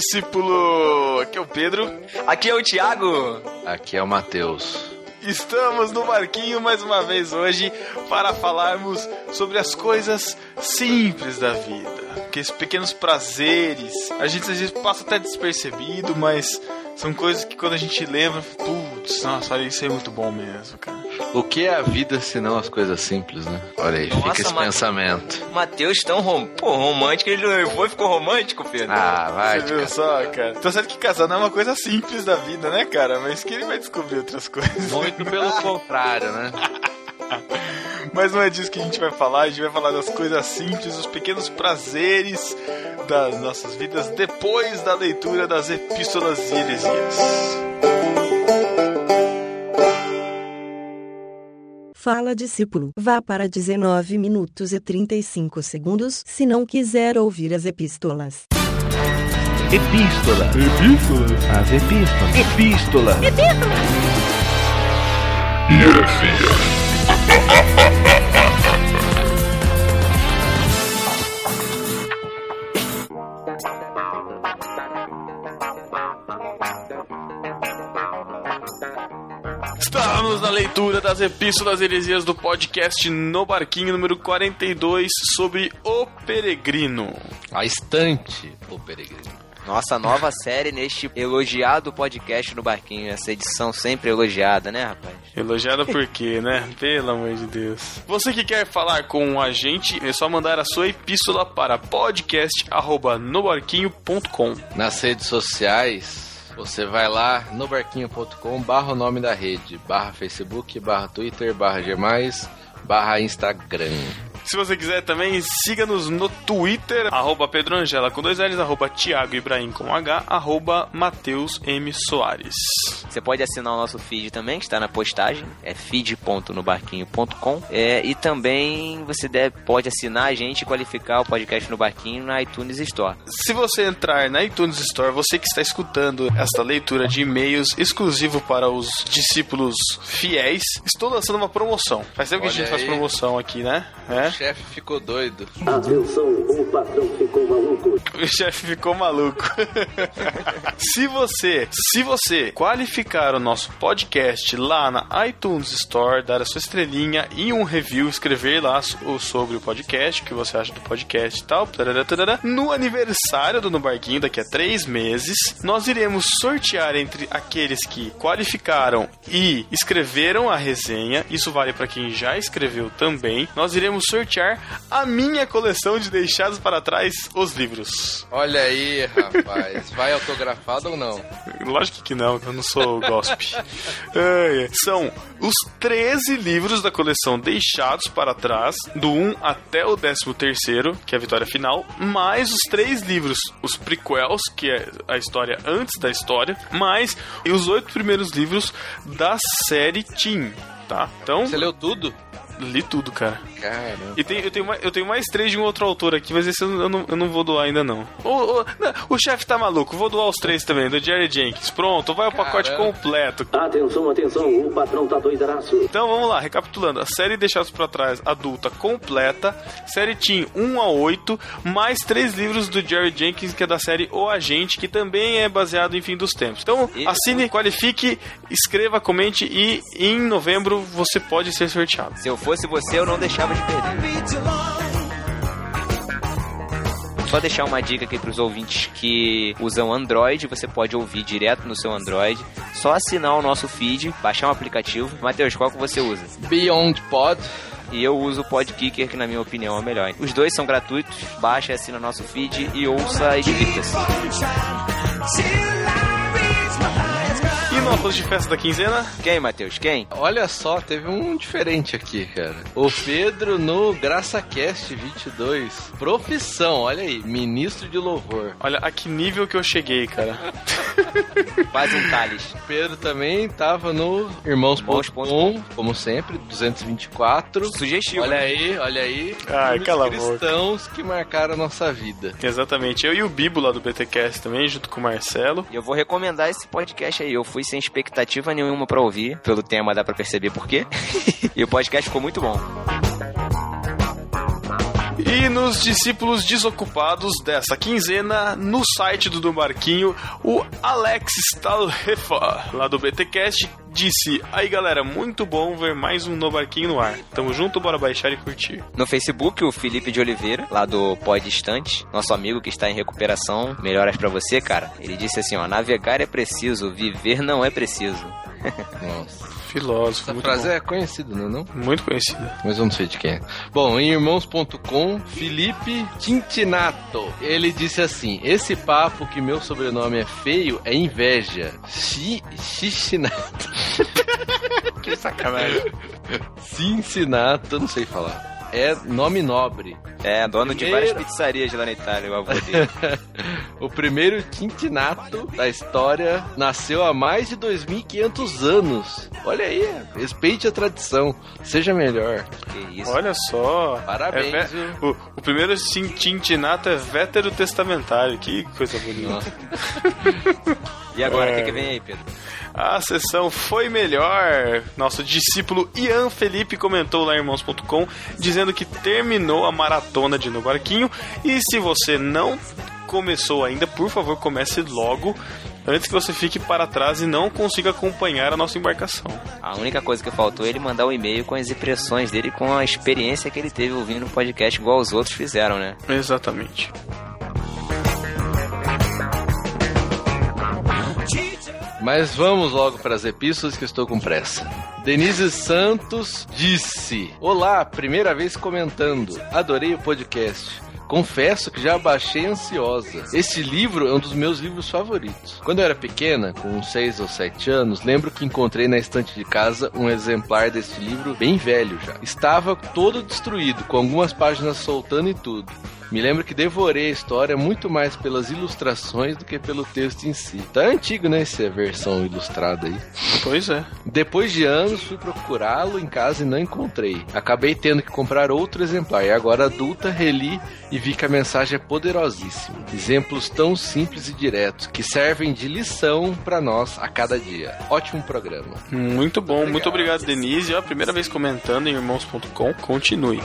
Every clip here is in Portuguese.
Discípulo! Aqui é o Pedro. Aqui é o Thiago. Aqui é o Matheus. Estamos no barquinho mais uma vez hoje para falarmos sobre as coisas simples da vida. Aqueles pequenos prazeres. A gente às vezes passa até despercebido, mas são coisas que quando a gente lembra, putz, nossa, olha, isso é muito bom mesmo, cara. O que é a vida se não as coisas simples, né? Olha aí, Nossa, fica esse pensamento. Matheus tão rom... Pô, romântico, ele levou e ficou romântico, Pedro. Ah, vai. Você viu só, cara? Tá certo que casar não é uma coisa simples da vida, né, cara? Mas que ele vai descobrir outras coisas. Muito pelo contrário, né? Mas não é disso que a gente vai falar, a gente vai falar das coisas simples, os pequenos prazeres das nossas vidas depois da leitura das epístolas e heresias. Fala discípulo, vá para 19 minutos e 35 segundos se não quiser ouvir as epístolas. Epístola. Epístola. As epístolas. Epístola. Estamos na leitura das epístolas heresias do podcast No Barquinho número 42 sobre o peregrino. A estante, o peregrino. Nossa nova série neste elogiado podcast no Barquinho. Essa edição sempre elogiada, né, rapaz? Elogiada por quê, né? Pelo amor de Deus. Você que quer falar com a gente, é só mandar a sua epístola para podcast@nobarquinho.com. Nas redes sociais, você vai lá no barquinho.com barra o nome da rede, barra Facebook, barra Twitter, barra G+, barra Instagram. Se você quiser também, siga-nos no Twitter, arroba Pedro Angela com dois L's, arroba Thiago Ibrahim com H, arroba Matheus M. Soares. Você pode assinar o nosso feed também, que está na postagem, é feed.nobarquinho.com. É, e também você deve, pode assinar a gente e qualificar o podcast no Barquinho na iTunes Store. Se você entrar na iTunes Store, você que está escutando esta leitura de e-mails exclusivo para os discípulos fiéis, estou lançando uma promoção. Faz tempo que a Olha gente faz aí. promoção aqui, né? É? O chefe ficou doido. Atenção, o patrão ficou maluco. O chefe ficou maluco. se você, se você qualificar o nosso podcast lá na iTunes Store, dar a sua estrelinha e um review, escrever lá so- sobre o podcast, o que você acha do podcast e tal, tarará, tarará, no aniversário do No Barquinho, daqui a três meses, nós iremos sortear entre aqueles que qualificaram e escreveram a resenha, isso vale para quem já escreveu também, nós iremos sortear a minha coleção de Deixados para Trás, os livros. Olha aí, rapaz. Vai autografado ou não? Lógico que não, que eu não sou gospe. São os 13 livros da coleção deixados para trás, do 1 até o 13 terceiro, que é a vitória final, mais os três livros, os prequels, que é a história antes da história, mais os oito primeiros livros da série Teen, tá? Então, Você leu tudo? Li tudo, cara. Caramba. E tem, eu, tenho mais, eu tenho mais três de um outro autor aqui, mas esse eu não, eu não, vou doar ainda não. O, o, não, o chefe tá maluco, vou doar os três também, do Jerry Jenkins. Pronto, vai o pacote Caramba. completo. Atenção, atenção, o patrão tá doidaraço. Então vamos lá, recapitulando. A série Deixados pra Trás adulta completa, série Teen 1 a 8, mais três livros do Jerry Jenkins, que é da série O Agente, que também é baseado em Fim dos Tempos. Então, assine, qualifique, escreva, comente e em novembro você pode ser sorteado. Se eu fosse você, eu não deixava de perder. Só deixar uma dica aqui para os ouvintes que usam Android, você pode ouvir direto no seu Android. Só assinar o nosso feed, baixar um aplicativo. Matheus, qual que você usa? Beyond Pod. E eu uso o Podkicker, que na minha opinião é o melhor. Os dois são gratuitos, baixa, assina nosso feed e ouça e divirta-se. No arroz de festa da quinzena, Quem, Matheus? Quem? Olha só, teve um diferente aqui, cara. O Pedro no GraçaCast 22. Profissão, olha aí, ministro de louvor. olha a que nível que eu cheguei, cara. Faz um. O Pedro também tava no Irmãos.com, como sempre, 224. Sugestivo. Olha né? aí, olha aí. Ai, cala a boca. cristãos que marcaram a nossa vida. Exatamente. Eu e o Bibo lá do BTcast também, junto com o Marcelo. E eu vou recomendar esse podcast aí. Eu fui sem expectativa nenhuma pra ouvir. Pelo tema dá pra perceber por quê. e o podcast ficou muito bom. E nos discípulos desocupados dessa quinzena, no site do do Barquinho, o Alex Stalhefa, lá do BTcast, disse: Aí galera, muito bom ver mais um No Barquinho no ar. Tamo junto, bora baixar e curtir. No Facebook, o Felipe de Oliveira, lá do Pós Distante, nosso amigo que está em recuperação, melhoras pra você, cara. Ele disse assim, ó, navegar é preciso, viver não é preciso. Nossa. Filósofo, Essa muito frase bom. é conhecida, não é não? Muito conhecida. Mas vamos ver de quem é. Bom, em irmãos.com, Felipe Tintinato. Ele disse assim: Esse papo que meu sobrenome é feio é inveja. Xi- Xixinato. Que sacanagem. Cincinato, não sei falar. É nome nobre. É, dono de Primeiro- várias pizzarias lá na Itália, o avô dele. o primeiro Tintinato da história nasceu há mais de 2.500 anos. Olha aí, respeite a tradição. Seja melhor. que isso. Olha só. Parabéns, É ve- o, o primeiro Tintinato é vétero testamentário. Que coisa bonita. E agora, o É. que, que vem aí, Pedro? A sessão foi melhor. Nosso discípulo Ian Felipe comentou lá em irmãos.com dizendo que terminou a maratona de No Barquinho. E se você não começou ainda, por favor, comece logo. Antes que você fique para trás e não consiga acompanhar a nossa embarcação. A única coisa que faltou é ele mandar um e-mail com as impressões dele, com a experiência que ele teve ouvindo o podcast, igual os outros fizeram, né? Exatamente. Mas vamos logo para as epístolas que estou com pressa. Denise Santos disse: Olá, primeira vez comentando. Adorei o podcast. Confesso que já baixei ansiosa. Esse livro é um dos meus livros favoritos. Quando eu era pequena, com uns 6 ou 7 anos, lembro que encontrei na estante de casa um exemplar deste livro bem velho já. Estava todo destruído, com algumas páginas soltando e tudo. Me lembro que devorei a história muito mais pelas ilustrações do que pelo texto em si. Tá antigo, né, essa versão ilustrada aí. Pois é. Depois de anos, fui procurá-lo em casa e não encontrei. Acabei tendo que comprar outro exemplar e agora adulta, reli e vi que a mensagem é poderosíssima. Exemplos tão simples e diretos que servem de lição pra nós a cada dia. Ótimo programa. Muito bom, muito obrigado, Denise. É a primeira vez comentando em irmãos.com. Continue.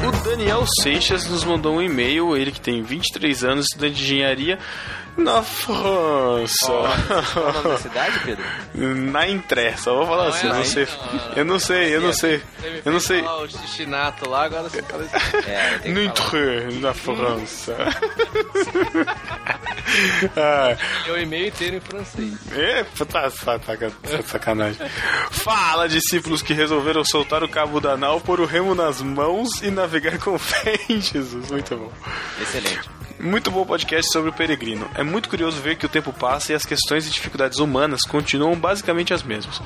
O Daniel Seixas nos mandou um e-mail, ele que tem 23 anos, estudante de engenharia na França. Qual o nome da cidade, Pedro? Na Intré, só vou falar assim, eu não sei. Eu não sei, eu não sei. Eu não sei. o xixinato lá, agora você fala É, tem No. Intré, na França. ah, o e-mail inteiro em francês. É, tá, tá, tá, tá sacanagem. Fala, discípulos que resolveram soltar o cabo da nau, pôr o remo nas mãos e navegar com fé em Jesus. Muito bom. Excelente. Muito bom podcast sobre o peregrino. É muito curioso ver que o tempo passa e as questões e dificuldades humanas continuam basicamente as mesmas.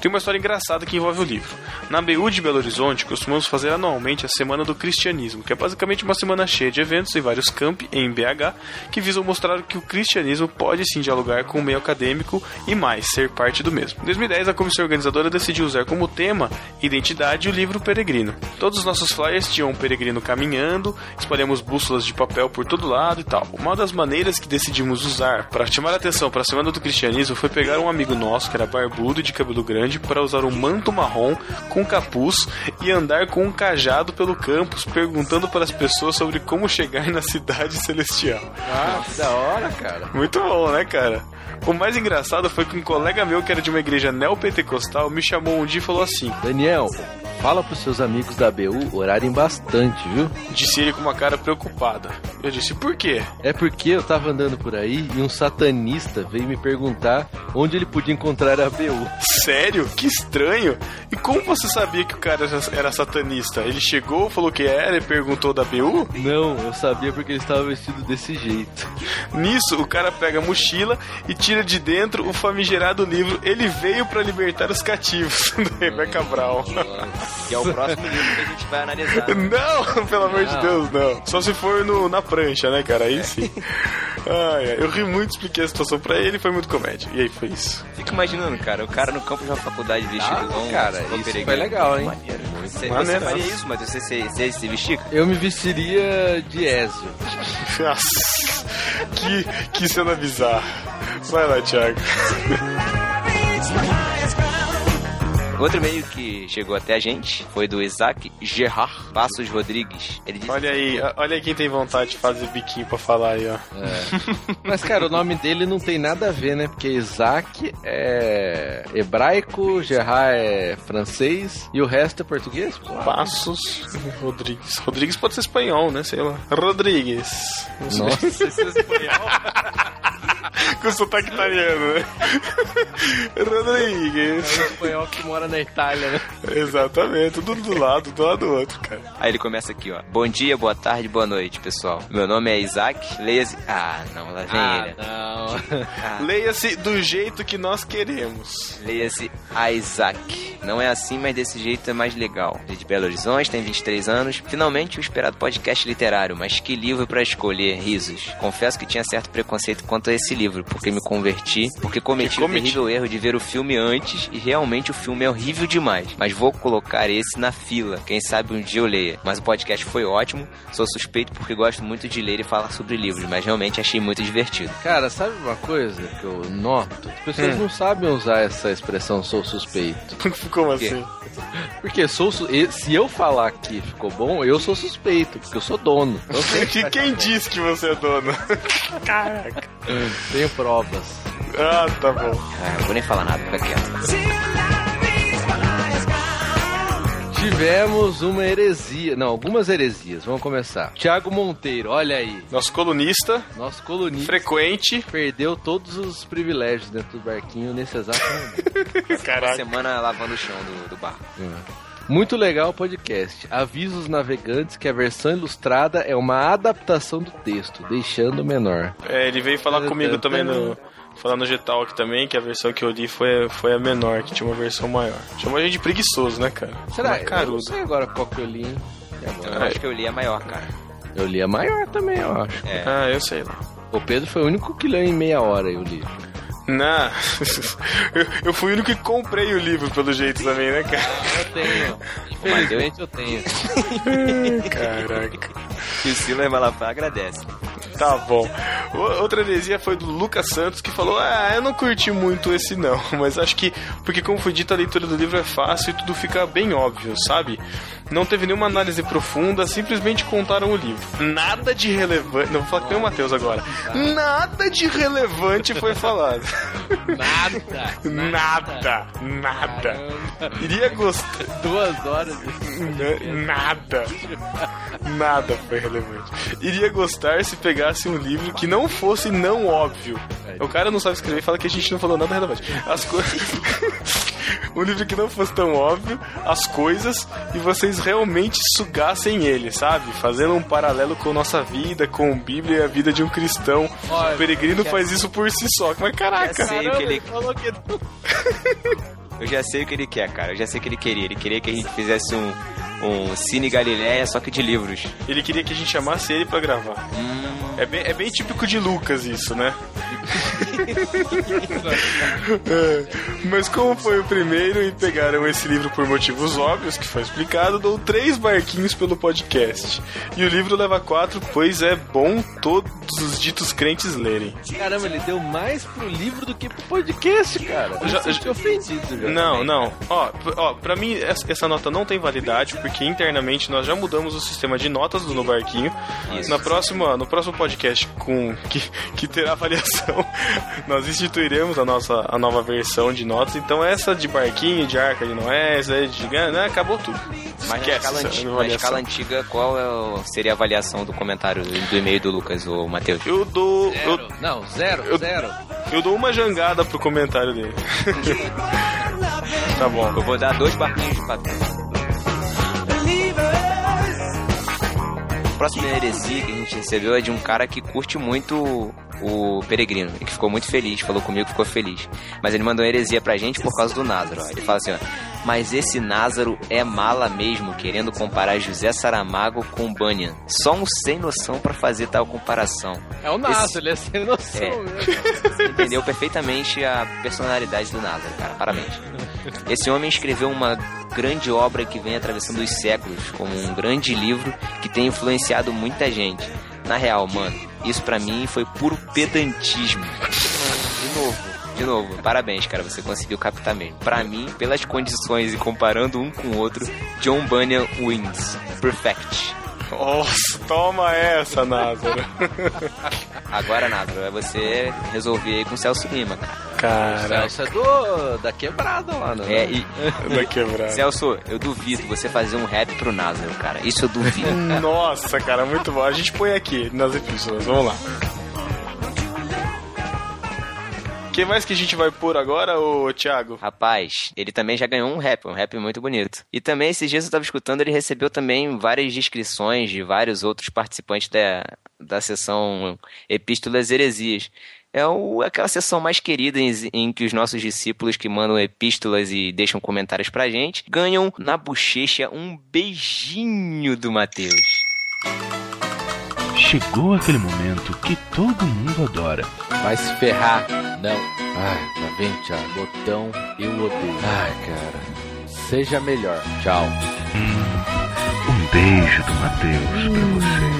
Tem uma história engraçada que envolve o livro. Na BU de Belo Horizonte, costumamos fazer anualmente a Semana do Cristianismo, que é basicamente uma semana cheia de eventos e vários campi em BH que visam mostrar que o cristianismo pode sim dialogar com o meio acadêmico e mais, ser parte do mesmo. Em 2010, a comissão organizadora decidiu usar como tema identidade o livro Peregrino. Todos os nossos flyers tinham um peregrino caminhando, espalhamos bússolas de papel por todo lado e tal. Uma das maneiras que decidimos usar para chamar a atenção para a Semana do Cristianismo foi pegar um amigo nosso que era barbudo e de cabelo grande para usar um manto marrom com capuz e andar com um cajado pelo campus perguntando para as pessoas sobre como chegar na cidade celestial. Ah, que da hora, cara. Muito bom, né, cara? O mais engraçado foi que um colega meu que era de uma igreja neopentecostal me chamou um dia e falou assim: Daniel, fala pros seus amigos da BU orarem bastante, viu? Disse ele com uma cara preocupada. Eu disse: Por quê? É porque eu tava andando por aí e um satanista veio me perguntar onde ele podia encontrar a BU. Sério? Que estranho. E como você sabia que o cara era- satanista? Ele chegou, falou que era e perguntou da BU? Não, eu sabia porque ele estava vestido desse jeito. Nisso, o cara pega a mochila e tira de dentro o famigerado livro Ele Veio para Libertar os Cativos, do Rebecca Brown. Que é o próximo livro que a gente vai analisar. Não, pelo amor de. Deus, não. Só se for no, na prancha, né, cara? Aí sim. Ai, ai, eu ri muito, expliquei a situação pra ele foi muito comédia. E aí foi isso. Fica imaginando, cara, o cara no campo de uma faculdade vestido Ah, igual um- cara, um isso peregrino. foi legal, hein? Maneiro. Você, maneiro. você faria isso, mas você, você, você se vestir? Eu me vestiria de Ezio. Nossa, que, que cena bizarra. Vai lá, Thiago. Outro e-mail que chegou até a gente foi do Isaac Gerard Passos Rodrigues. Ele disse Olha aí, olha quem tem vontade de fazer biquinho pra falar aí, ó. Mas, cara, o nome dele não tem nada a ver, né? Porque Isaac é hebraico, Gerard é francês e o resto é português? Pô, Passos Rodrigues. Rodrigues pode ser espanhol, né? Sei lá. Rodrigues. Não sei. Nossa, esse é espanhol. Com sotaque italiano, né? Rodrigues. É um espanhol que mora na Itália, né? Exatamente, tudo do lado, do lado do outro, cara. Aí ele começa aqui, ó. Bom dia, boa tarde, boa noite, pessoal. Meu nome é Isaac. Leia-se. Ah, não, lá vem ele. não. Ah, Leia-se do jeito que nós queremos. Leia-se Isaac. Não é assim, mas desse jeito é mais legal. Ele é de Belo Horizonte, tem 23 anos. Finalmente o esperado podcast literário, mas que livro pra escolher, risos. Confesso que tinha certo preconceito quanto a esse livro, porque me converti, porque cometi Que o cometi? terrível erro de ver o filme antes e realmente o filme é horrível demais. Mas vou colocar esse na fila. Quem sabe um dia eu leia. Mas o podcast foi ótimo. Sou suspeito porque gosto muito de ler e falar sobre livros, mas realmente achei muito divertido. Cara, sabe uma coisa que eu noto? As pessoas Hum. não sabem usar essa expressão sou suspeito. Como assim? Porque sou su- se eu falar que ficou bom, eu sou suspeito, porque eu sou dono. Eu sei que E quem disse que você é dono? Caraca. tenho provas. Ah, tá bom. Ah, não vou nem falar nada, fica quieto. Tivemos uma heresia, não, algumas heresias. Vamos começar. Tiago Monteiro, olha aí, Nosso colunista, nosso colunista frequente. perdeu todos os privilégios dentro do barquinho nesse exato momento. Uma Caraca. semana lavando o chão do, do bar. Muito legal o podcast. Avisa os navegantes que a versão ilustrada é uma adaptação do texto, deixando menor. É, ele veio falar comigo também no. Falar no G-Talk também, que a versão que eu li foi, foi a menor, que tinha uma versão maior. Chamou a gente de preguiçoso, né, cara? Será? Uma Eu não sei agora qual que eu li. hein? Agora? Eu acho que eu li a maior, cara. Eu li a maior também, eu acho. É. Ah, eu sei lá. O Pedro foi o único que leu em meia hora eu li. Não. eu, eu fui o único que comprei o livro, pelo jeito também, né, cara? Eu tenho. Infelizmente eu tenho. Caraca. E o Silas Malafaia agradece. Tá bom. Outra heresia foi do Lucas Santos, que falou: Ah, eu não curti muito esse não, mas acho que, porque como foi dito, a leitura do livro é fácil e tudo fica bem óbvio, sabe? Não teve nenhuma análise profunda, simplesmente contaram o livro. Nada de relevante. Não, vou falar que nem o Matheus agora. Nada de relevante foi falado. Nada! Nada, nada. Iria gostar. Duas horas. Nada. Nada foi relevante. Iria gostar se pegasse um livro que não fosse não óbvio. O cara não sabe escrever e fala que a gente não falou nada relevante. As coisas. um livro que não fosse tão óbvio, as coisas, e vocês realmente sugassem ele, sabe? Fazendo um paralelo com nossa vida, com a Bíblia e a vida de um cristão. Olha, o peregrino faz isso por si só. Mas caraca. Já sei o que ele falou que não. Eu já sei o que ele quer, cara. Eu já sei o que ele queria. Ele queria que a gente fizesse um, um Cine Galileia, só que de livros. Ele queria que a gente chamasse ele pra gravar. É bem, é bem típico de Lucas isso, né? É, Mas como foi o primeiro e pegaram esse livro por motivos óbvios, que foi explicado, dou três barquinhos pelo podcast. E o livro leva quatro, pois é bom todos os ditos crentes lerem. Caramba, ele deu mais pro livro do que pro podcast, cara. Eu Já- já ofendido já. Não, não. Ó, ó, pra mim essa essa nota não tem validade, porque internamente nós já mudamos o sistema de notas do No Barquinho. Isso. Na próxima, no próximo podcast com que, que terá avaliação, nós instituiremos a nossa a nova versão de notas. Então essa de barquinho, de arca de Noé, essa aí de né, acabou tudo. Mas na Esquece escala, essa antiga, na escala antiga, qual é o- seria a avaliação do comentário do, e-mail do Lucas, ou Matheus? Eu dou eu, Zero. Não, zero, Eu- zero. eu dou uma jangada pro comentário dele. tá bom. Eu vou dar dois barquinhos de papel. Próxima heresia que a gente recebeu é de um cara que curte muito o, Peregrino que ficou muito feliz, falou comigo que ficou feliz. Mas ele mandou uma heresia pra gente por causa do Názaro. ó. Ele fala assim, ó. Mas esse Názaro é mala mesmo, querendo comparar José Saramago com Bunyan. Só um sem noção pra fazer tal comparação. É o Naso, Esse- ele é sem noção É. Você entendeu perfeitamente a personalidade do Názaro, cara. Parabéns. Esse homem escreveu uma grande obra que vem atravessando os séculos, como um grande livro que tem influenciado muita gente. Na real, mano, isso pra mim foi puro pedantismo. De novo. de novo, parabéns, cara, você conseguiu captar mesmo. Pra mim, pelas condições e comparando um com o outro, John Bunyan wins. Perfect. Nossa, toma essa, Názaro. Agora, Nádaro, é você resolver aí com o Celso Lima, cara. Cara, Celso é do, da quebrada lá, né? É, e, da quebrada. Celso, eu duvido você fazer um rap pro Názaro, cara. Isso eu duvido. Nossa, cara, muito bom. A gente põe aqui nas epístolas, vamos lá. O que mais que a gente vai pôr agora, ô Thiago? Rapaz, ele também já ganhou um rap, um rap muito bonito. E também, esses dias eu tava escutando, ele recebeu também várias descrições de vários outros participantes da, da sessão Epístolas Heresias. É o, aquela sessão mais querida em, em que os nossos discípulos que mandam epístolas e deixam comentários pra gente ganham na bochecha um beijinho do Mateus. Chegou aquele momento que todo mundo adora. Vai se ferrar. Não. Ai, tá vendo, Thiago? Botão, eu odeio. Ai, cara. Seja melhor. Tchau. Um beijo do Matheus pra você.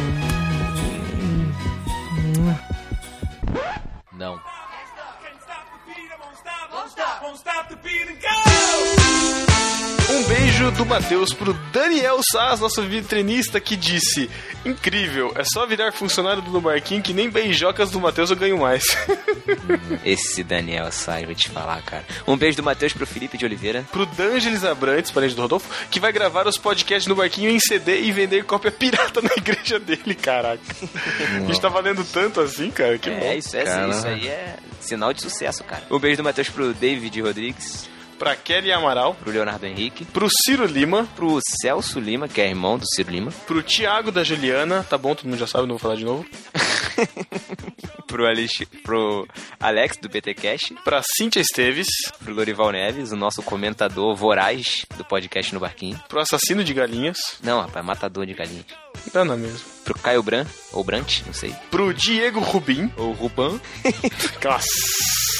Não. Um beijo do Matheus pro Daniel Sass, nosso vitrinista, que disse: Incrível, é só virar funcionário do Barquinho que nem beijocas do Matheus eu ganho mais. Esse Daniel sai, vou te falar, cara. Um beijo do Mateus pro Felipe de Oliveira. pro D'Angeles Abrantes, parente do Rodolfo, que vai gravar os podcasts no Barquinho em CD e vender cópia pirata na igreja dele, caraca. A gente tá valendo tanto assim, cara, que é, bom. isso, é, cara. isso aí é sinal de sucesso, cara. Um beijo do Mateus pro David Rodrigues, Pra Kelly Amaral, pro Leonardo Henrique, pro Ciro Lima, pro Celso Lima, que é irmão do Ciro Lima, pro Thiago da Juliana, tá bom, todo mundo já sabe, não vou falar de novo. pro, Alex, pro Alex do BT Cash, Pra Cíntia Esteves, pro Lorival Neves, o nosso comentador voraz do podcast no Barquinho. pro Assassino de Galinhas, Não, rapaz, matador de galinha. tá na mesma. Pro Caio Bran, ou Brant, não sei. Pro Diego Rubim, Ou Ruban. Nossa.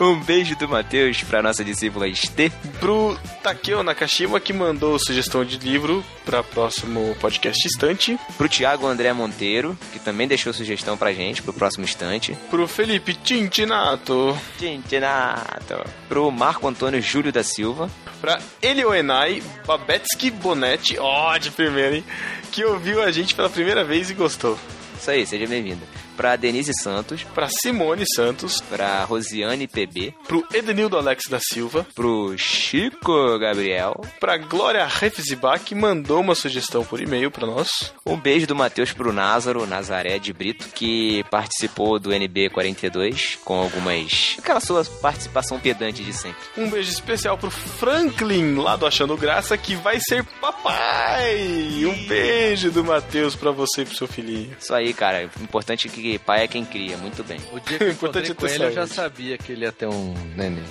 Um beijo do Matheus pra nossa discípula Estê. pro Takeo Nakashima, que mandou sugestão de livro pra próximo podcast estante, Pro Thiago André Monteiro, que também deixou sugestão pra gente pro próximo instante. pro Felipe Tintinato, Tintinato. Pro Marco Antônio Júlio da Silva. pra Elioenai Babetsky Bonetti, ó, de primeira, hein? Que ouviu a gente pela primeira vez e gostou. Isso aí, seja bem-vindo. Pra Denise Santos. Pra Simone Santos, Pra Rosiane PB. pro Edenildo Alex da Silva, Pro Chico Gabriel. pra Glória Refzibach, que mandou uma sugestão por e-mail pra nós. Um beijo do Matheus pro Názaro, Nazaré de Brito, que participou do NB 42 com algumas. aquela sua participação pedante de sempre. Um beijo especial pro Franklin, lá do Achando Graça, que vai ser papai. Um beijo do Matheus pra você e pro seu filhinho. Isso aí, cara. O importante é que pai é quem cria. Muito bem. O dia que eu encontrei é com ele, eu já sabia que ele ia ter um neném.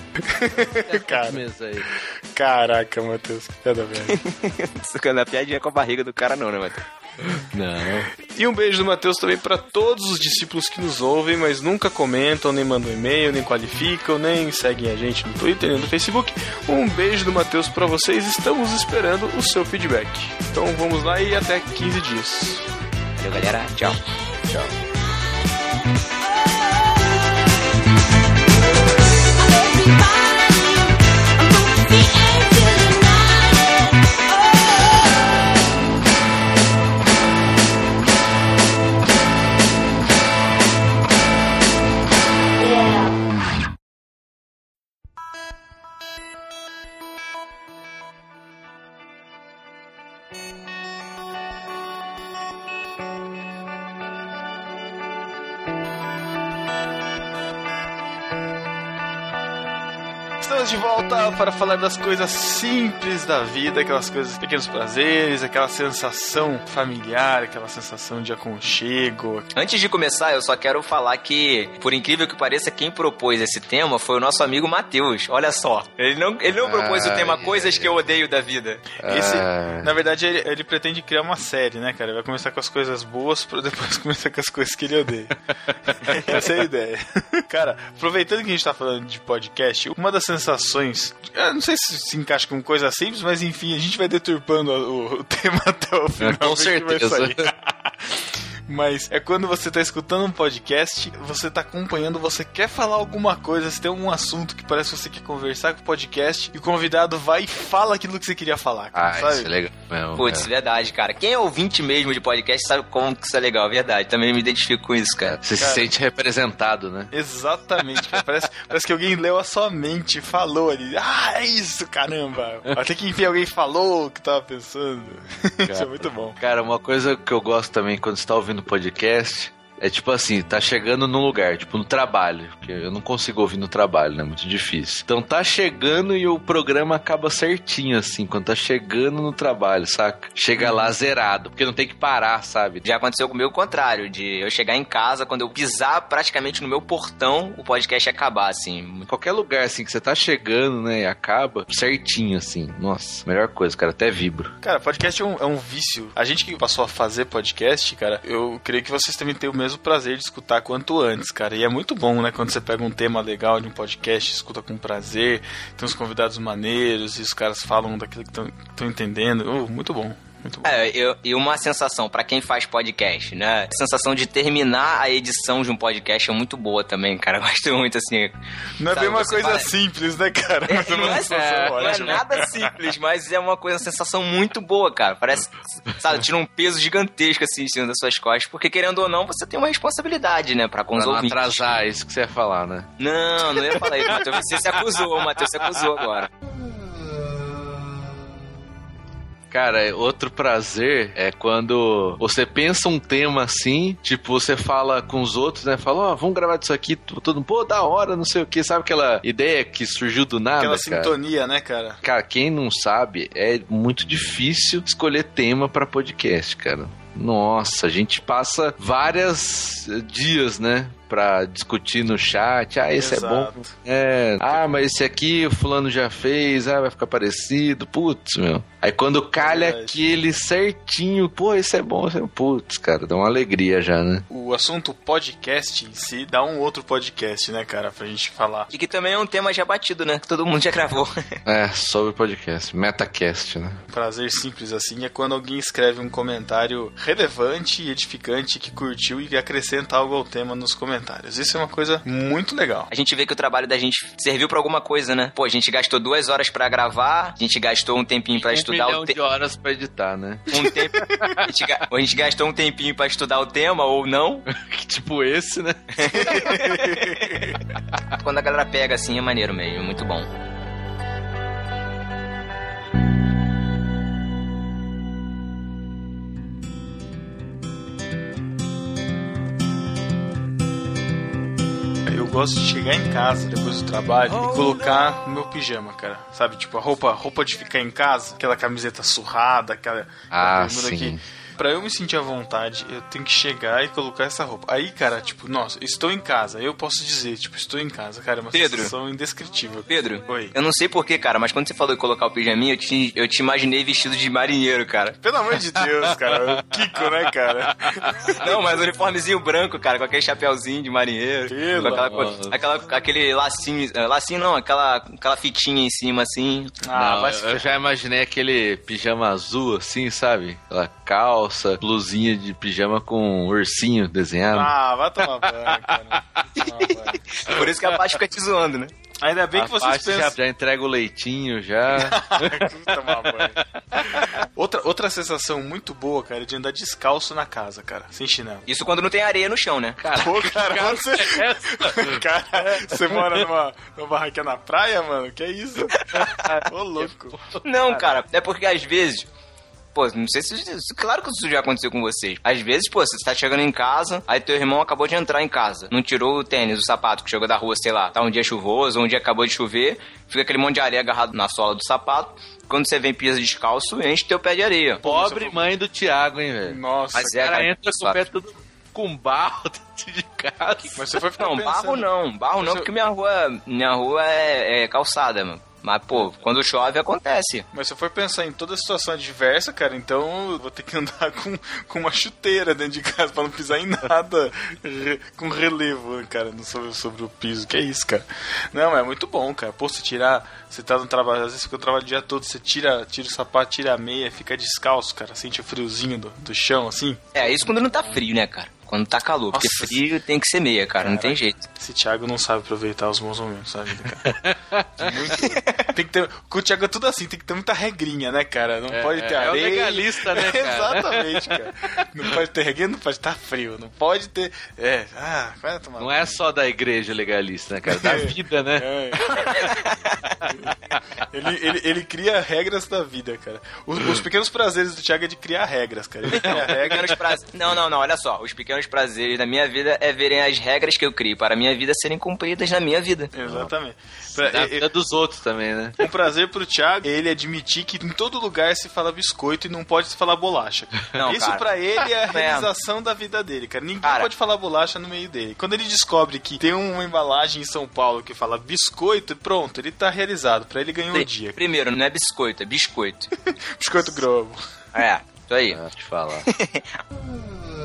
Cara. Aí. Caraca, Matheus, que piada velha. Sacando a piadinha com a barriga do cara, não, né, Matheus? Não. E um beijo do Matheus também pra todos os discípulos que nos ouvem, mas nunca comentam, nem mandam e-mail, nem qualificam, nem seguem a gente no Twitter, nem no Facebook. Um beijo do Matheus pra vocês, estamos esperando o seu feedback. Então vamos lá e até 15 dias. Valeu, galera. Tchau. Estamos falar das coisas simples da vida, aquelas coisas, pequenos prazeres, aquela sensação familiar, aquela sensação de aconchego. Antes de começar, eu só quero falar que, por incrível que pareça, quem propôs esse tema foi o nosso amigo Matheus. Olha só. Ele não, ele não propôs o tema Coisas que eu odeio da vida. Esse, Ah. na verdade, ele, ele pretende criar uma série, né, cara? Ele vai começar com as coisas boas pra depois começar com as coisas que ele odeia. Essa é a ideia. Cara, aproveitando que a gente tá falando de podcast, uma das sensações. Não sei se se encaixa com coisa simples, mas enfim, a gente vai deturpando o, o tema até o final. Com que vai certeza. Mas é quando você tá escutando um podcast, você tá acompanhando, você quer falar alguma coisa, você tem algum assunto que parece que você quer conversar com o podcast, e o convidado vai e fala aquilo que você queria falar, cara, Ah, sabe? isso é legal mesmo. Putz, cara. verdade, cara. Quem é ouvinte mesmo de podcast sabe como que isso é legal, verdade. Também me identifico com isso, cara. Você Cara. se sente representado, né? Exatamente, cara. Parece, parece que alguém leu a sua mente, falou ali. Ah, é isso, caramba. Até que enfim alguém falou o que tava pensando. Isso é muito bom. Cara, uma coisa que eu gosto também quando você tá ouvindo podcast é tipo assim, tá chegando num lugar, tipo no trabalho, porque eu não consigo ouvir no trabalho, né? Muito difícil. Então tá chegando e o programa acaba certinho, assim, quando tá chegando no trabalho, saca? Chega lá zerado, porque não tem que parar, sabe? Já aconteceu comigo o contrário, de eu chegar em casa, quando eu pisar praticamente no meu portão, o podcast acabar, assim. Qualquer lugar, assim, que você tá chegando, né, e acaba certinho, assim. Nossa, melhor coisa, cara, até vibro. Cara, podcast é um, é um vício. A gente que passou a fazer podcast, cara, eu creio que vocês também têm o mesmo prazer de escutar quanto antes, cara. E é muito bom, né? Quando você pega um tema legal de um podcast, escuta com prazer, tem uns convidados maneiros e os caras falam daquilo que estão entendendo. Oh, muito bom. Muito bom. É, eu- e uma sensação pra quem faz podcast, né? A sensação de terminar a edição de um podcast é muito boa também, cara. Eu gosto muito, assim. não é sabe, bem uma coisa vai- simples, né, cara? Mas é não, uma é, sensação não é nada simples, mas é uma coisa, uma sensação muito boa, cara. Parece, sabe, tira um peso gigantesco assim em cima das suas costas, porque querendo ou não, você tem uma responsabilidade, né, pra com os não ouvintes. atrasar, é isso que você ia falar, né? Não, não ia falar isso, Matheus. Você se acusou, o Matheus se acusou agora. Cara, é- outro prazer é quando você pensa um tema assim, tipo, você fala com os outros, né? Fala, ó, vamos gravar disso aqui, t- todo mundo, pô, da hora, não sei o que, sabe aquela ideia que surgiu do nada, Aquela cara? sintonia, né, cara? Cara, quem não sabe, é muito difícil escolher tema pra podcast, cara. Nossa, a gente passa vários dias, né? Pra discutir no chat. Ah, esse é bom. Exato. É. Ah, mas esse aqui o fulano já fez. Ah, vai ficar parecido. Putz, meu. Aí quando calha Verdade. aquele certinho, pô, esse é bom. Esse é... Putz, cara, dá uma alegria já, né? O assunto podcast em si dá um outro podcast, né, cara, pra gente falar. E que também é um tema já batido, né? Que todo mundo já gravou. É, sobre podcast. Metacast, né? Prazer simples assim é quando alguém escreve um comentário relevante e edificante que curtiu e acrescenta algo ao tema nos comentários. Isso é uma coisa muito legal. A gente vê que o trabalho da gente serviu pra alguma coisa, né? Pô, a gente gastou duas horas pra gravar, a gente gastou um tempinho pra um estudar milhão o te... de horas pra editar, né? um tempo, a, gente, ga- a gente gastou um tempinho pra estudar o tema ou não. tipo esse, né? Quando a galera pega assim é maneiro mesmo, é muito bom. Gosto de chegar em casa depois do trabalho e colocar no meu pijama, cara. Sabe, tipo a roupa, roupa de ficar em casa, aquela camiseta surrada, aquela, Ah, aquela bermuda sim. Pra eu me sentir à vontade, eu tenho que chegar e colocar essa roupa. Aí, cara, tipo, nossa, estou em casa. Eu posso dizer, tipo, estou em casa, cara, é uma Pedro. sensação indescritível. Pedro, Oi. eu não sei porquê, cara, mas quando você falou em colocar o pijaminha, eu te, eu te imaginei vestido de marinheiro, cara. Pelo amor de Deus, cara. O Kiko, né, cara? Não, mas uniformezinho branco, cara, com aquele chapéuzinho de marinheiro. Pelo com aquela, aquela, aquele lacinho, eh, lacinho não, aquela, aquela fitinha em cima, assim. Ah, Não, se eu já imaginei aquele pijama azul, assim, sabe? Aquela calça, blusinha de pijama com um ursinho desenhado. Ah, vai tomar banho, cara. Tomar banho. Por isso que a parte fica te zoando, né? Ainda bem A que vocês parte já, pensam. já entrega o leitinho, já. Tomar banho. outra, outra sensação muito boa, cara, é de andar descalço na casa, cara, sem chinelo. Isso quando não tem areia no chão, né? Cara, Pô, cara, você... cara, você mora numa, numa barraquinha na praia, mano? Que é isso? Ô, louco. Não, cara, é porque às vezes. Pô, não sei se. Claro que isso já aconteceu com vocês. Às vezes, pô, você tá chegando em casa, aí teu irmão acabou de entrar em casa. Não tirou o tênis, o sapato que chegou da rua, sei lá. Tá um dia chuvoso, um dia acabou de chover, fica aquele monte de areia agarrado na sola do sapato. Quando você vem pisa descalço, enche teu pé de areia. Pobre mãe do Thiago, hein, velho? Nossa, Mas O cara cara, entra com o pé tudo com barro dentro de casa. mas você foi ficar Não, pensando. barro não. Barro não, Você- porque minha rua, minha rua é, é calçada, mano. Mas, pô, quando chove acontece. Mas se eu for pensar em toda a situação adversa, cara, então eu vou ter que andar com, com uma chuteira dentro de casa pra não pisar em nada com relevo, cara, sobre, sobre o piso. Que é isso, cara? Não, é muito bom, cara. Pô, você tirar, você tá no trabalho, às vezes fica no trabalho o dia todo, você tira, tira o sapato, tira a meia, fica descalço, cara, sente o friozinho do, do chão, assim. É, isso quando não tá frio, né, cara? Quando tá calor. Porque Nossa. frio tem que ser meia, cara. Não tem jeito. Esse Thiago não sabe aproveitar os bons momentos da vida, cara. Muito- tem que ter. Com o Thiago é tudo assim, tem que ter muita regrinha, né, cara? Não É, pode ter é, é o areia. legalista, né, cara? Exatamente, cara. Não pode ter regrinha, não pode estar frio. Não pode ter. É, ah, vai tomar. Não é só da igreja legalista, né, cara? Da vida, né? É. ele, ele, ele cria regras da vida, cara. Os, os pequenos prazeres do Thiago é de criar regras, cara. Ele cria regras. Não, não, não, olha só. Os pequenos prazeres da minha vida é verem as regras que eu crio para a minha vida serem cumpridas na minha vida. Exatamente. Pra- é- é- vida dos outros também, né? Um prazer pro Thiago é ele admitir que em todo lugar se fala biscoito e não pode se falar bolacha. Não, Isso cara. pra ele é a É. realização da vida dele, cara. Ninguém Cara. pode falar bolacha no meio dele. Quando ele descobre que tem uma embalagem em São Paulo que fala biscoito, pronto, ele tá realizado. Pra ele ganhou o dia. Primeiro, não é biscoito, é biscoito. Biscoito Globo. É, isso aí. Ah, te falar.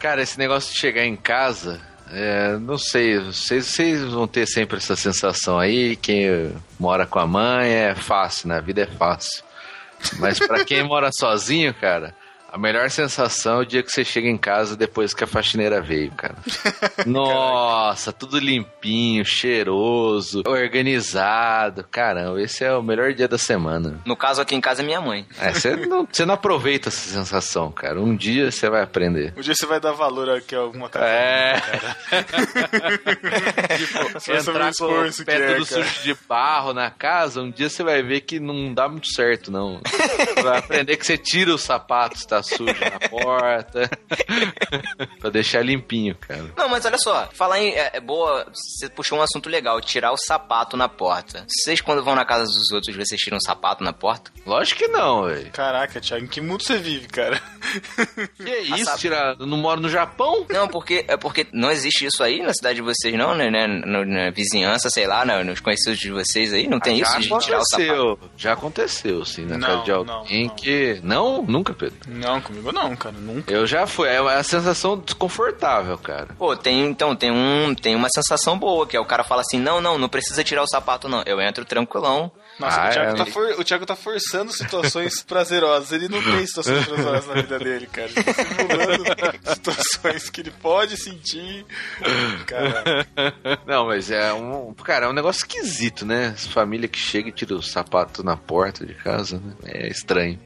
Cara, esse negócio de chegar em casa, é, não sei, vocês, vocês vão ter sempre essa sensação aí, quem mora com a mãe é fácil, na vida é fácil. Mas pra quem mora sozinho, cara, a melhor sensação é o dia que você chega em casa depois que a faxineira veio, cara. Nossa, tudo limpinho, cheiroso, organizado. Caramba, esse é o melhor dia da semana. No caso, aqui em casa é minha mãe. É, você não, você não aproveita essa sensação, cara. Um dia você vai aprender. Um dia você vai dar valor aqui a alguma casa. É. Só sobre o Entrar com o pé é, tudo cara. sujo de barro na casa, um dia você vai ver que não dá muito certo, não. Você vai aprender que você tira os sapatos, tá sujo na porta. pra deixar limpinho, cara. Não, mas olha só, falar em. É, é boa, você puxou um assunto legal, tirar o sapato na porta. Vocês, quando vão na casa dos outros, vocês tiram o sapato na porta? Lógico que não, velho. Caraca, Thiago, em que mundo você vive, cara? Que isso, sabe- tirar. Não moro no Japão? Não, porque é porque não existe isso aí na cidade de vocês, não, né? né? No- na vizinhança, sei lá, na- nos conhecidos de vocês aí, não tem já isso de tirar o sapato. aconteceu. Já aconteceu, sim, na Não, casa de não, alguém não. que. Não, nunca, Pedro. Não, comigo não, cara. Nunca. Eu já fui. É uma sensação desconfortável, cara. Pô, tem então, tem um, tem uma sensação boa, que é o cara fala assim: "Não, não, não precisa tirar o sapato não. Eu entro tranquilão". Nossa, Ah, o, Thiago é. tá for- o Thiago tá forçando situações prazerosas. Ele não tem situações prazerosas na vida dele, cara. Ele tá simulando situações que ele pode sentir. Cara, Não, mas é um. Cara, é um negócio esquisito, né? As família que chega e tira o sapato na porta de casa, né? É estranho.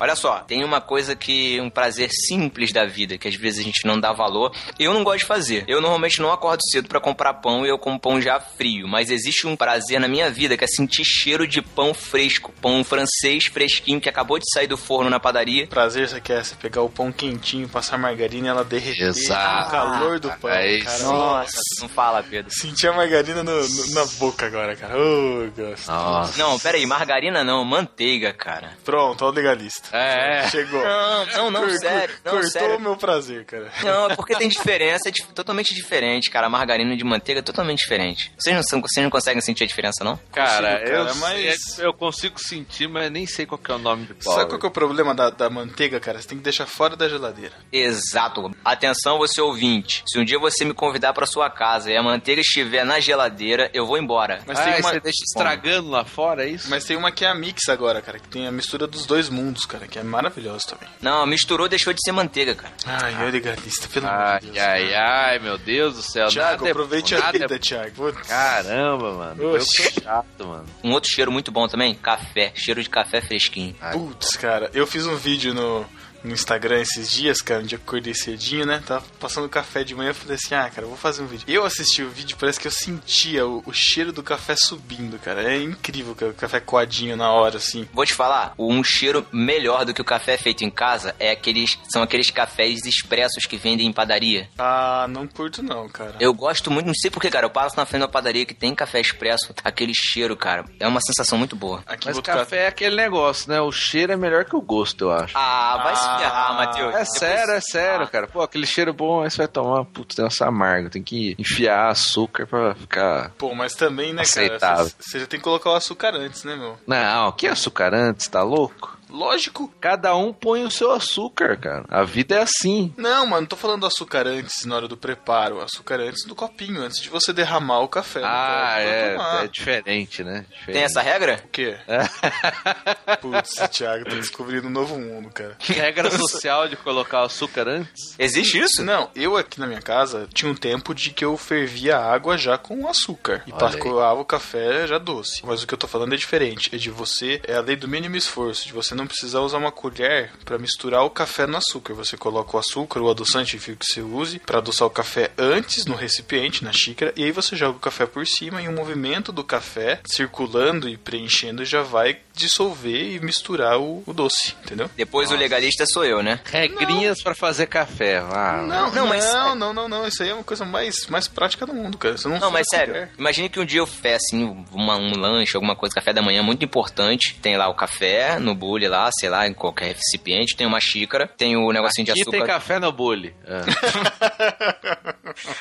Olha só, tem uma coisa que um prazer simples da vida, que às vezes a gente não dá valor. Eu não gosto de fazer. Eu normalmente não acordo cedo pra comprar pão e eu como pão já frio, mas existe um prazer na minha vida que é sentir cheiro de pão fresco, pão francês fresquinho que acabou de sair do forno na padaria. prazer você quer você pegar o pão quentinho, passar margarina e ela derreter Exato. no calor do pão. É isso. cara. Nossa, não fala, Pedro. Senti a margarina no- no- na boca agora, cara. Ô, gosto. Nossa. Não, peraí, margarina não, manteiga, cara. Pronto, ó o legalista. É, é. Chegou. Não, não, não, Cor- sério, não, cortou sério. o meu prazer, cara. Não, é porque tem diferença, é totalmente diferente, cara. A margarina de manteiga é totalmente diferente. Vocês não, são- vocês não conseguem sentir a diferença, não? Cara, Consigo, cara, eu, mas- eu consigo sentir, mas nem sei qual que é o nome de pau. Sabe qual que é o problema da, da manteiga, cara? Você tem que deixar fora da geladeira. Exato. Atenção, você ouvinte. Se um dia você me convidar pra sua casa e a manteiga estiver na geladeira, eu vou embora. Mas ah, tem uma. você deixa estragando lá fora, é isso? Mas tem uma que é a mix agora, cara, que tem a mistura dos dois mundos, cara, que é maravilhoso também. Não, misturou, deixou de ser manteiga, cara. Ai, eu legalista, pelo amor Ai, de Deus. ai, ai, meu Deus do céu. Thiago, nada é- aproveite a nada é- vida, Thiago. Putz. Caramba, mano. Eu sou chato, mano. Um outro cheiro muito bom também, café. Cheiro de café fresquinho. Putz, cara, eu fiz um vídeo no, no Instagram esses dias, cara, um dia que acordei cedinho, né? Tava passando café de manhã, falei assim, ah, cara, eu vou fazer um vídeo. Eu assisti o vídeo, parece que eu sentia o, o cheiro do café subindo, cara. É incrível, cara, o café coadinho na hora, assim. Vou te falar, um cheiro melhor do que o café feito em casa é aqueles, são aqueles cafés expressos que vendem em padaria. Ah, não curto não, cara. Eu gosto muito, não sei porquê, cara. Eu passo na frente da padaria que tem café expresso, aquele cheiro, cara. É uma sensação muito boa. Aqui Mas café é aquele negócio, né? O cheiro é melhor que o gosto, eu acho. Ah, vai se se ferrar, Matheus. É Depois- sério, é sério, cara. Pô, aquele cheiro bom, aí você vai tomar, putz, tem essa amarga. Tem que enfiar açúcar pra ficar. Pô, mas também, né, cara? Aceitável. Você você já tem que colocar o açúcar antes, né, meu? Não, que açúcar antes, tá louco? Lógico. Cada um põe o seu açúcar, cara. A vida é assim. Não, mano, não tô falando do açúcar antes na hora do preparo. Açúcar antes do copinho, antes de você derramar o café. no Ah, é, tomar. é diferente, né? Diferente. Tem essa regra? O quê? Putz, Thiago, tá descobrindo um novo mundo, cara. regra social de colocar o açúcar antes? Existe isso? Não, eu aqui na minha casa tinha um tempo de que eu fervia a água já com açúcar. E passava o café já doce. Mas o que eu tô falando é diferente. É de você. É a lei do mínimo esforço. De você não precisar usar uma colher pra misturar o café no açúcar. Você coloca o açúcar, o adoçante, enfim, que você use, pra adoçar o café antes no recipiente, na xícara. E aí você joga o café por cima e o movimento do café circulando e preenchendo já vai dissolver e misturar o, o doce, entendeu? Depois o legalista sou eu, né? Regrinhas pra fazer café. Ah, Não, Não, não, mas- não, não, não, não. Isso aí é uma coisa mais, mais prática do mundo, cara. Você não, Não, mas sério, colher. imagine que um dia eu peço assim, uma- um lanche, alguma coisa, café da manhã muito importante. Tem lá o café no bule lá, sei lá, em qualquer recipiente, tem uma xícara, tem o negocinho de Aqui açúcar. tem café no bule. Ah.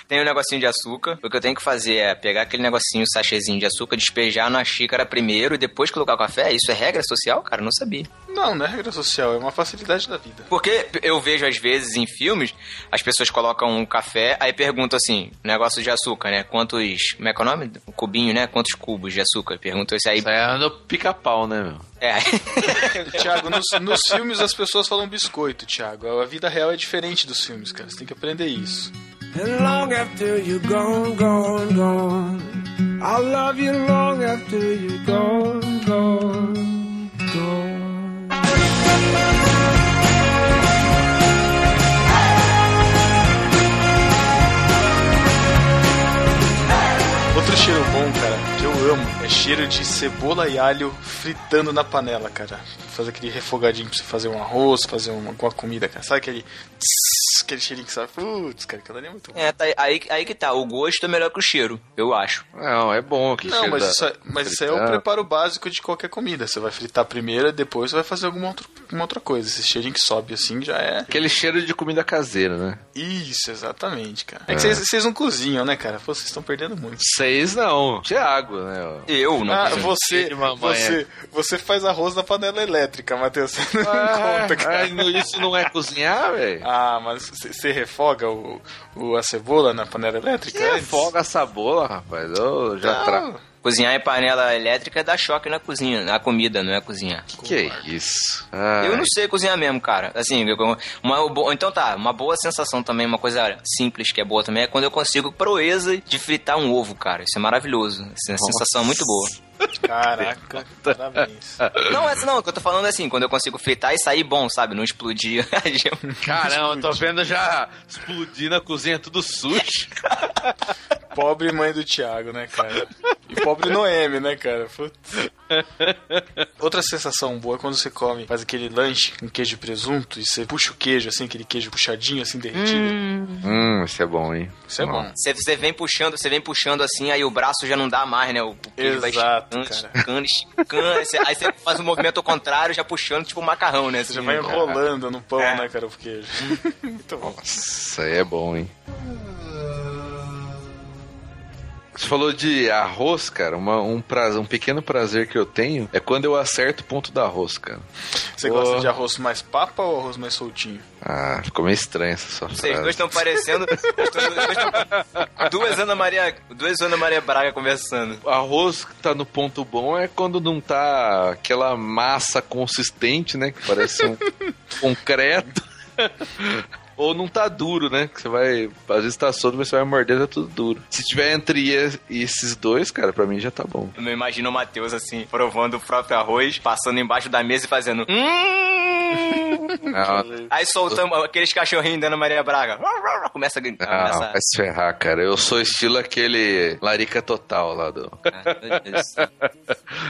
Tem o negocinho de açúcar. O que eu tenho que fazer é pegar aquele negocinho, sachêzinho de açúcar, despejar na xícara primeiro e depois colocar o café. Isso é regra social, cara? Eu Não sabia. Não, não é regra social, é uma facilidade da vida. Porque eu vejo às vezes em filmes, as pessoas colocam um café, aí perguntam assim, negócio de açúcar, né? Quantos. Como é que é o nome? Um cubinho, né? Quantos cubos de açúcar? Perguntam isso aí. Isso aí é no pica-pau, né, meu? É. Tiago, nos, nos filmes as pessoas falam biscoito, Tiago. A vida real é diferente dos filmes, cara. Você tem que aprender isso. And long after you're gone, gone, gone, I'll love you long after you're gone, gone, gone. Outro cheiro bom, cara, que eu amo, cheiro de cebola e alho fritando na panela, cara. Fazer aquele refogadinho pra você fazer um arroz, fazer uma, alguma comida, cara. Sabe aquele. tss, aquele cheirinho que sabe? Putz, cara, aquilo ali é muito bom. É, tá, aí, aí que tá. O gosto é melhor que o cheiro, eu acho. Não, é bom aquele Não, cheiro mas, isso, é, mas isso é o preparo básico de qualquer comida. Você vai fritar primeiro e depois você vai fazer alguma outra, alguma outra coisa. Esse cheirinho que sobe assim já é. Aquele cheiro de comida caseira, né? Isso, exatamente, cara. É que vocês vocês não cozinham, né, cara? Pô, Vocês estão perdendo muito. Seis não. Thiago, né? Eu não Ah, você, você, você faz arroz na panela elétrica, Matheus. Você não Ah, conta, cara. ah, isso não é cozinhar, velho? Ah, mas você refoga o, o- a cebola na panela elétrica? Que antes? folga essa bola, rapaz. Eu já Não. Cozinhar em panela elétrica dá choque na cozinha, na comida, não é cozinhar. Que é isso? Ai. Eu não sei cozinhar mesmo, cara. Assim, uma, então tá, uma boa sensação também, uma coisa simples que é boa também, é quando eu consigo proeza de fritar um ovo, cara. Isso é maravilhoso. Isso é uma sensação muito boa. Caraca, parabéns. Não, essa não, o que eu tô falando é assim, quando eu consigo fritar e sair bom, sabe? Não explodir. Caramba, eu tô vendo já explodir na cozinha tudo sujo. Pobre mãe do Thiago, né, cara? E pobre Noemi, né, cara? Putz. Outra sensação boa é quando você come, faz aquele lanche com queijo e presunto e você puxa o queijo, assim, aquele queijo puxadinho, assim, derretido. Hum, isso é bom, hein? Isso é bom. Você, você vem puxando, você vem puxando assim, aí o braço já não dá mais, né? O queijo vai Exato, esticando, cara. esticando, esticando. Aí você- faz o movimento ao contrário, já puxando, tipo um macarrão, né? Você já vai cara. enrolando no pão, É. né, cara, o queijo. Muito bom. Isso aí é bom, hein? Você falou de arroz, cara. Uma- um, prazer, um pequeno prazer que eu tenho é quando eu acerto o ponto do arroz, cara. Você gosta de arroz mais papa ou arroz mais soltinho? Ah, ficou meio estranha essa sua Vocês frase. dois estão parecendo. dois duas Ana Maria. Duas Ana Maria Braga conversando. O arroz que tá no ponto bom é quando não tá aquela massa consistente, né? Que parece um concreto. Ou não tá duro, né? Que você vai. Às vezes tá solto, mas você vai morder, tá tudo duro. Se tiver entre es- esses dois, cara, pra mim já tá bom. Eu não imagino o Matheus assim, provando o próprio arroz, passando embaixo da mesa e fazendo. Hum! Ah, Aí soltando aqueles cachorrinhos da Ana Maria Braga. Começa a gritar. Ah, começa vai se ferrar, cara. Eu sou estilo aquele larica total lá do. a... Meu Deus do céu.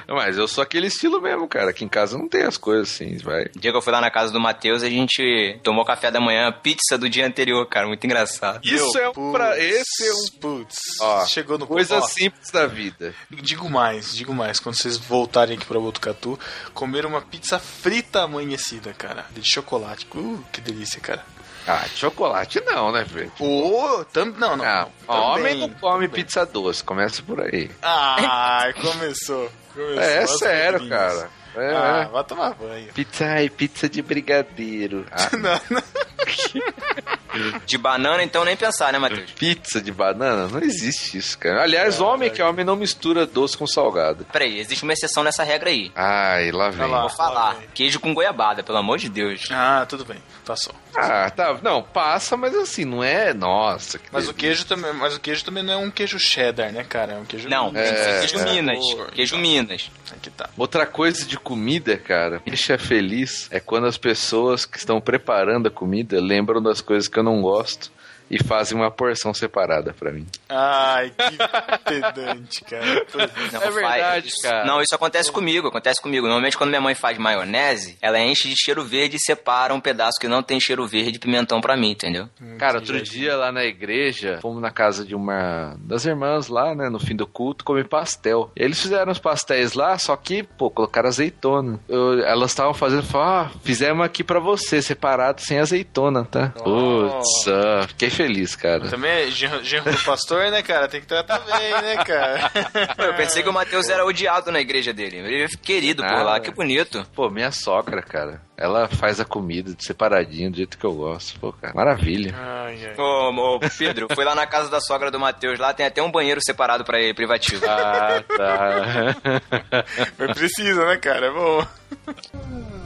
Mas eu sou aquele estilo mesmo, cara. Aqui em casa não tem as coisas assim, vai. O dia que eu fui lá na casa do Matheus, a gente tomou café da manhã, pizza do dia anterior, cara. Muito engraçado. Isso é um Putz, pra. Esse é um. Putz, Ó, chegou no Coisa ó, simples da vida. Digo mais, digo mais. Quando vocês voltarem aqui pra Botucatu, comer uma pizza frita amanhecida, cara. De chocolate. Uh, que delícia, cara. Ah, chocolate não, né, velho? Ô, tam... não, não. Ah, também, homem não come também. pizza doce, começa por aí. Ah, começou. começou É as sério, pedrinhas. cara. É, Ah, é. vai tomar banho. Pizza, ai, pizza de brigadeiro. Ah, Não, não. De banana, então nem pensar, né, Matheus? pizza de banana? Não existe isso, cara. Aliás, homem que é homem não mistura doce com salgado. Peraí, existe uma exceção nessa regra aí. Ai, lá vem. Lá. Vou falar. Queijo com goiabada, pelo amor de Deus. Ah, tudo bem. Passou. Ah, tá. Não, passa, mas assim, não é. Nossa, que Mas o queijo também, mas o queijo também não é um queijo cheddar, né, cara? É um queijo Não, tem que ser É, queijo é. Minas. Por- Queijo Minas. Aqui tá. Outra coisa de comida, cara, me deixa feliz é quando as pessoas que estão preparando a comida lembram das coisas que eu não gosto e fazem uma porção separada pra mim. Ai, que pedante, cara. Não, É verdade, faz- cara. Não, isso acontece comigo, acontece comigo. Normalmente quando minha mãe faz maionese, ela enche de cheiro verde e separa um pedaço que não tem cheiro verde e pimentão pra mim, entendeu? Cara, outro dia lá na igreja, fomos na casa de uma das irmãs lá, né, no fim do culto, comer pastel. E eles fizeram os pastéis lá, só que, pô, colocaram azeitona. Eu- elas estavam fazendo, falaram, ah, fizemos aqui pra você, separado, sem azeitona, tá? Putz, ah, fiquei feliz, cara. Também é genro, do pastor, né, cara? Tem que tratar bem, né, cara? Eu pensei que o Matheus era odiado na igreja dele. Ele é querido por Ah, lá, que bonito. Pô, minha sogra, cara, ela faz a comida separadinho, do jeito que eu gosto. Pô, cara, maravilha. Ai, ai. Ô, ô, Pedro, fui lá na casa da sogra do Matheus, lá tem até um banheiro separado pra ele, privativo. Ah, tá. Mas precisa, né, cara? É bom.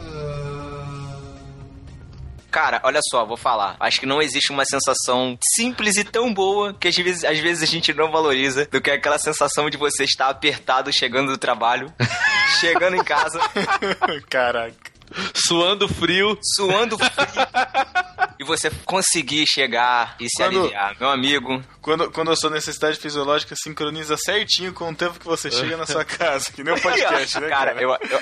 Cara, olha só, vou falar. Acho que não existe uma sensação simples e tão boa que às vezes, às vezes a gente não valoriza do que aquela sensação de você estar apertado chegando do trabalho, chegando em casa, Caraca. Suando frio. suando frio, e você conseguir chegar e se Quando- aliviar. Meu amigo, Quando, quando a sua necessidade fisiológica sincroniza certinho com o tempo que você chega na sua casa, que nem o podcast, né, cara? cara, eu, eu...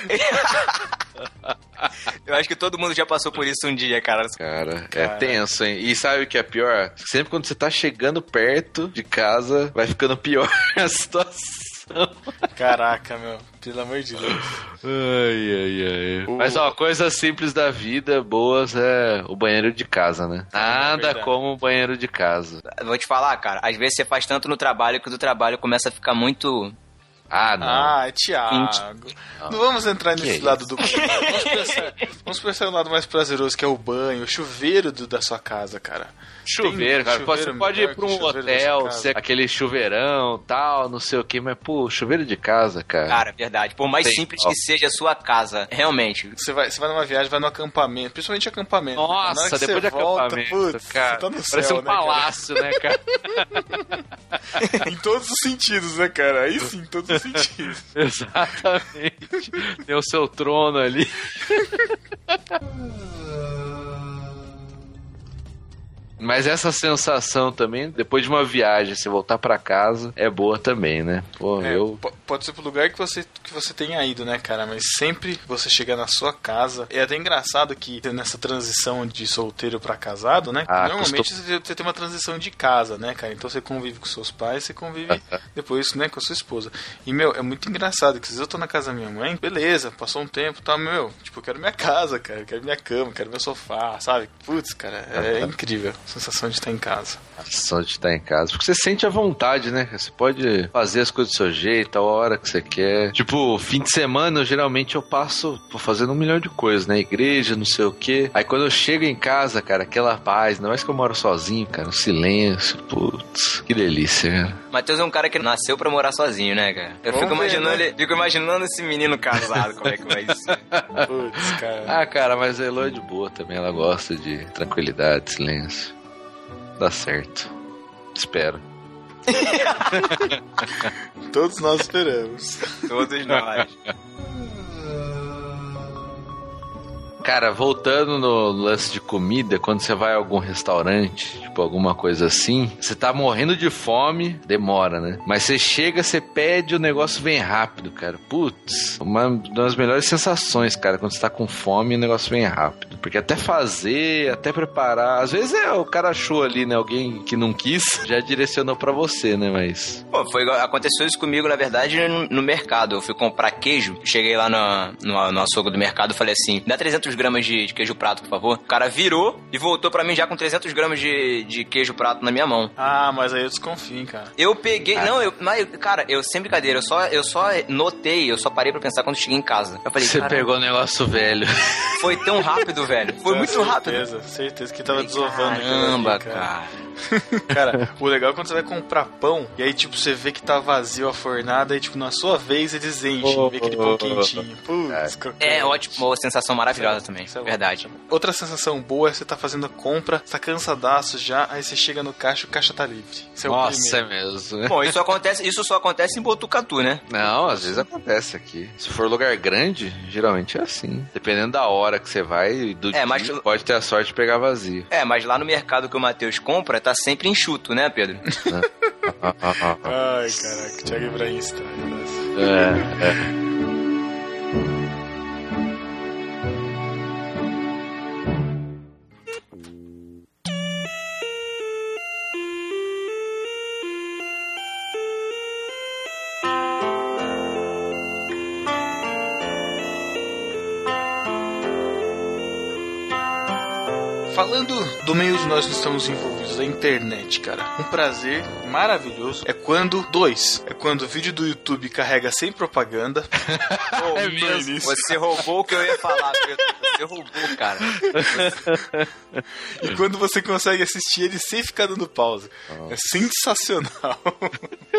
eu acho que todo mundo já passou por isso um dia, cara. Cara, é Cara. tenso, hein? E sabe o que é pior? Sempre quando você tá chegando perto de casa, vai ficando pior a situação. Caraca, meu. Pelo amor de Deus. Ai, ai, ai. Mas, ó, coisas simples da vida, boas, é o banheiro de casa, né? Nada verdade. como o banheiro de casa. Vou te falar, cara, às vezes você faz tanto no trabalho que o do trabalho começa a ficar muito. Ah, não. Ah, Thiago. Não vamos entrar nesse Que lado do banho. Vamos pensar, vamos pensar no lado mais prazeroso, que é o banho, o chuveiro do- da sua casa, cara. Chuveiro, cara. Pode- chuveiro você pode ir pra um hotel, ser aquele chuveirão, tal, não sei o que, mas, pô, chuveiro de casa, cara. Cara, verdade. Por mais Tem. simples que seja a sua casa, realmente. Você vai, você vai numa viagem, vai no acampamento, principalmente acampamento. né? Nossa, depois de volta, acampamento, putz, cara. você tá no parece céu, um né, cara? palácio, né, cara? em todos os sentidos, né, cara? Aí sim, em todos os sentidos. Exatamente. Tem o seu trono ali. Mas essa sensação também, depois de uma viagem, você voltar pra casa, é boa também, né? Pô, É, eu. po- Pode ser pro lugar que você, que você tenha ido, né, cara? Mas sempre você chegar na sua casa. É até engraçado que nessa transição de solteiro pra casado, né? Ah, Normalmente você tem uma transição de casa, né, cara? Então você convive com seus pais, você convive depois, né, com a sua esposa. E, meu, é muito engraçado que se eu tô na casa da minha mãe, beleza, passou um tempo, tá, meu, tipo, eu quero minha casa, cara, eu quero minha cama, eu quero meu sofá, sabe? Putz, cara, é incrível sensação de estar em casa. A sensação de estar em casa. Porque você sente a vontade, né? Você pode fazer as coisas do seu jeito, a hora que você quer. Tipo, fim de semana, eu, geralmente eu passo fazendo um milhão de coisas, né? Igreja, não sei o quê. Aí quando eu chego em casa, cara, aquela paz, não é mais que eu moro sozinho, cara, o silêncio, putz, que delícia, cara. Matheus é um cara que nasceu pra morar sozinho, né, cara? Eu Vamos fico ver, imaginando, né? ele- fico imaginando esse menino casado, como é que vai ser. Putz, cara. Ah, cara, mas a Elo é de boa também, ela gosta de tranquilidade, silêncio. Dá certo. Espero. Todos nós esperamos. Todos nós. Cara, voltando no lance de comida, quando você vai a algum restaurante, tipo alguma coisa assim, você tá morrendo de fome, demora, né? Mas você chega, você pede, o negócio vem rápido, cara. Putz, uma das melhores sensações, cara, quando você tá com fome o negócio vem rápido. Porque até fazer, até preparar. Às vezes é o cara achou ali, né? Alguém que não quis, já direcionou pra você, né? Mas. Pô, foi, aconteceu isso comigo, na verdade, no, no mercado. Eu fui comprar queijo, cheguei lá no, no, no açougue do mercado e falei assim: dá 300 gramas de, de queijo prato, por favor. O cara virou e voltou pra mim já com 300 gramas de, de queijo prato na minha mão. Ah, mas aí eu desconfio, hein, cara. Eu peguei. Não, eu. Mas, cara, eu sem brincadeira, eu só, eu só notei, eu só parei pra pensar quando cheguei em casa. Eu falei, Você "Caramba, pegou o negócio velho. Foi tão rápido, velho. Foi muito rápido. Certeza, certeza que tava desovando. Caramba, ali, cara. Cara, o legal é quando você vai comprar pão e aí, tipo, você vê que tá vazio a fornada e, tipo, na sua vez eles enchem, vê aquele pão quentinho. Putz, É ótimo, uma sensação maravilhosa também. Isso é. Verdade. Outra sensação boa é você tá fazendo a compra, você tá cansadaço já, aí você chega no caixa e o caixa tá livre. Isso é o Nossa, é mesmo. né? Bom, isso acontece, isso só acontece em Botucatu, né? Não, às vezes acontece aqui. Se for lugar grande, geralmente é assim. Dependendo da hora que você vai e do É, dia, mas- pode ter a sorte de pegar vazio. É, mas lá no mercado que o Matheus compra, tá sempre enxuto, né, Pedro? Ai, caraca, Thiago Ibrahim estraga. É, é. Do meio onde nós estamos envolvidos, a internet, cara. Um prazer maravilhoso é quando. Dois. É quando o vídeo do YouTube carrega sem propaganda. oh, É mesmo. Você roubou o que eu ia falar, Pedro. Você roubou, cara. E quando você consegue assistir ele sem ficar dando pausa. É sensacional.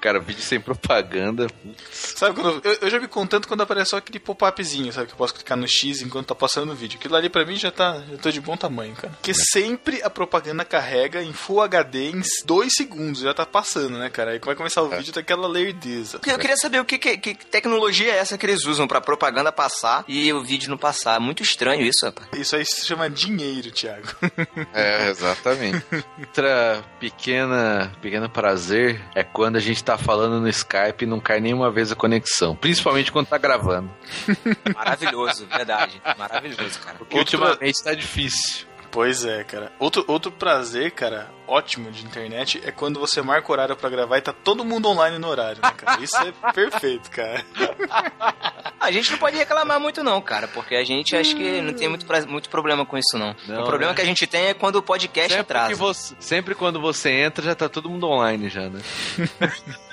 Cara, vídeo sem propaganda. sabe quando. Eu, eu já me contanto quando aparece só aquele pop-upzinho, sabe? Que eu posso clicar no X enquanto tá passando o vídeo. Aquilo ali pra mim já tá. Eu tô de bom tamanho, cara. Porque sempre a propaganda carrega em Full HD em dois segundos. Já tá passando, né, cara? Aí vai começar o vídeo daquela lerdeza. Eu queria saber o que, que, que tecnologia é essa que eles usam pra propaganda passar e o vídeo não passar. Muito estranho isso, rapaz. Isso aí se chama dinheiro, Thiago. É, exatamente. Outra pequena, pequeno prazer é quando a gente tá falando no Skype e não cai nenhuma vez a conexão. Principalmente quando tá gravando. Maravilhoso, verdade. Maravilhoso, cara. Porque ultimamente tá difícil. Pois é, cara. Outro, outro prazer, cara, ótimo de internet é quando você marca o horário pra gravar e tá todo mundo online no horário, né, cara? Isso é perfeito, cara. A gente não pode reclamar muito, não, cara, porque a gente acho que não tem muito, pra- muito problema com isso, não. Não, o problema né? que a gente tem é quando o podcast Sempre, atrasa. que você- sempre quando você entra, já tá todo mundo online já, né?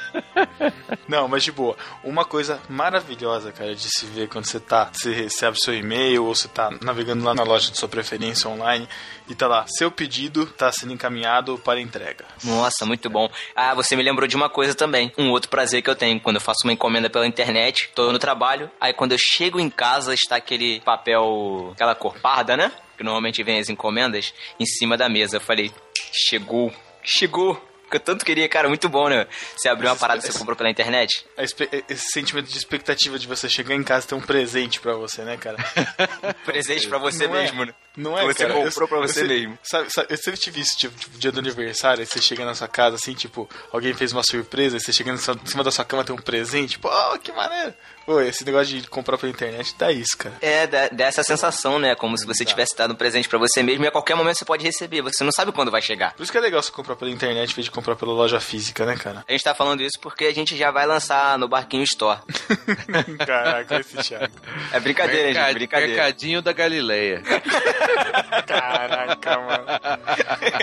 Não, mas de boa. Uma coisa maravilhosa, cara, de se ver quando você tá, você recebe seu e-mail ou você tá navegando lá na loja de sua preferência online e tá lá, seu pedido tá sendo encaminhado para entrega. Nossa, muito bom. Ah, você me lembrou de uma coisa também. Um outro prazer que eu tenho quando eu faço uma encomenda pela internet, tô no trabalho, aí quando eu chego em casa está aquele papel, aquela cor parda, né? Que normalmente vem as encomendas em cima da mesa. Eu falei, chegou, chegou. Que eu tanto queria, cara, muito bom, né? Você abriu uma parada que você comprou pela internet. Esse sentimento de expectativa de você chegar em casa e ter um presente pra você, né, cara? Presente pra você Não é? mesmo, né? Não é, você cara? comprou pra você mesmo. Sabe, sabe, eu sempre tive isso, tipo, tipo, dia do aniversário, aí você chega na sua casa, assim, tipo, alguém fez uma surpresa, aí você chega em cima- em cima da sua cama tem um presente, tipo, oh, que maneiro. Pô, esse negócio de comprar pela internet dá isso, cara. É, dá, dá essa sensação, né? Como se você tivesse dado um presente pra você mesmo e a qualquer momento você pode receber. Você não sabe quando vai chegar. Por isso que é legal você comprar pela internet em vez de comprar pela loja física, né, cara? A gente tá falando isso porque a gente já vai lançar no Barquinho Store. Caraca, esse Thiago. É brincadeira, Mercad- gente, brincadeira. Mercadinho da Galileia. Caraca, mano.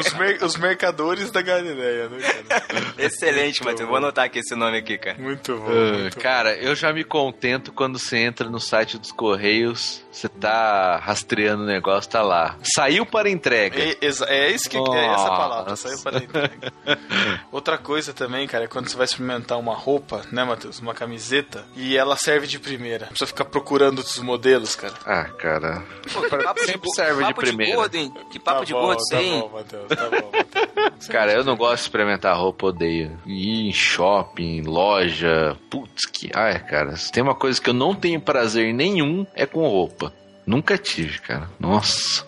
Os, mer- os mercadores da Galileia, né, cara? Excelente, Matheus. Vou anotar aqui esse nome aqui, cara. Muito bom. Ah, muito bom. cara, eu já me contento quando você entra no site dos Correios, você tá rastreando o negócio, tá lá. Saiu para entrega. É, é isso que é essa palavra, Nossa. saiu para a entrega. Outra coisa também, cara, é quando você vai experimentar uma roupa, né, Matheus? Uma camiseta, e ela serve de primeira. Não precisa ficar procurando outros modelos, cara. Ah, cara. Pô, que papo Sempre serve de papo primeira. gordo, hein? Que papo Tá de bom, gordo tá isso aí, hein? bom, Matheus, tá bom, Matheus. Cara, eu não gosto de experimentar roupa, odeio. Ir em shopping, loja. Putz, que. Ai, cara. Se tem uma coisa que eu não tenho prazer nenhum, é com roupa. Nunca tive, cara. Nossa.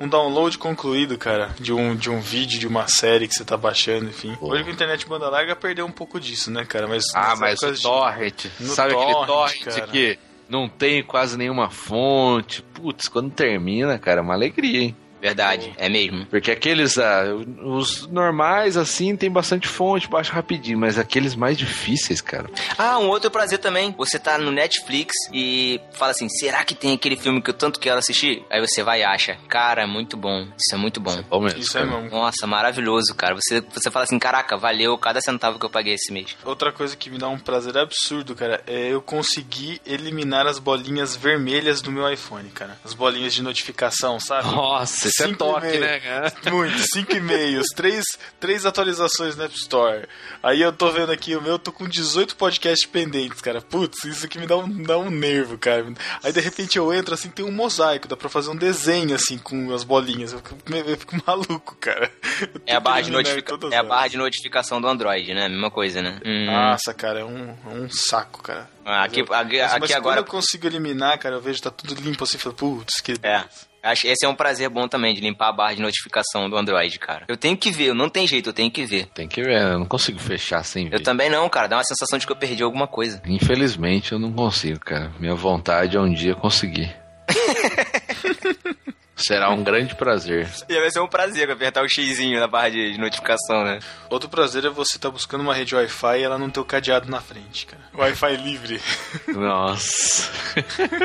Um download concluído, cara, de um, de um vídeo, de uma série que você tá baixando, enfim. Pô. Hoje com a internet banda larga perdeu um pouco disso, né, cara? Mas Ah, mas o de- torrent. No Sabe aquele torrent, torrent cara. que não tem quase nenhuma fonte. Putz, quando termina, cara, é uma alegria, hein? Verdade, é mesmo. Porque aqueles, ah, os normais, assim, tem bastante fonte, baixa rapidinho, mas aqueles mais difíceis, cara. Ah, um outro prazer também. Você tá no Netflix e fala assim: será que tem aquele filme que eu tanto quero assistir? Aí você vai e acha. Cara, é muito bom. Isso é muito bom. Bom mesmo, Isso é cara. mesmo. Nossa, maravilhoso, cara. Você, você fala assim: caraca, valeu cada centavo que eu paguei esse mês. Outra coisa que me dá um prazer absurdo, cara, é eu conseguir eliminar as bolinhas vermelhas do meu iPhone, cara. As bolinhas de notificação, sabe? Nossa, isso é Cinco toque, e-mail. né, cara? Muito, cinco e-mails, três, três atualizações no App Store. Aí eu tô vendo aqui o meu, tô com 18 podcasts pendentes, cara. Putz, isso aqui me dá um, dá um nervo, cara. Aí de repente eu entro assim, tem um mosaico, dá pra fazer um desenho assim com as bolinhas. Eu fico, eu fico maluco, cara. Eu É a, barra de notifica... é a elas. barra de notificação do Android, né? Mesma coisa, né? Hum. Nossa, cara, é um, é um saco, cara. Ah, aqui, Mas eu- aqui, mas, aqui mas agora. quando eu consigo eliminar, cara, eu vejo que tá tudo limpo assim, eu falo, putz, que É. Acho esse é um prazer bom também, de limpar a barra de notificação do Android, cara. Eu tenho que ver, não tem jeito, eu tenho que ver. Tem que ver, eu não consigo fechar sem ver. Eu também não, cara. Dá uma sensação de que eu perdi alguma coisa. Infelizmente eu não consigo, cara. Minha vontade é um dia conseguir. Será um grande prazer. E vai ser um prazer apertar o xizinho na barra de, notificação, né? Outro prazer é você estar buscando uma rede Wi-Fi e ela não ter o cadeado na frente, cara. Wi-Fi livre. Nossa.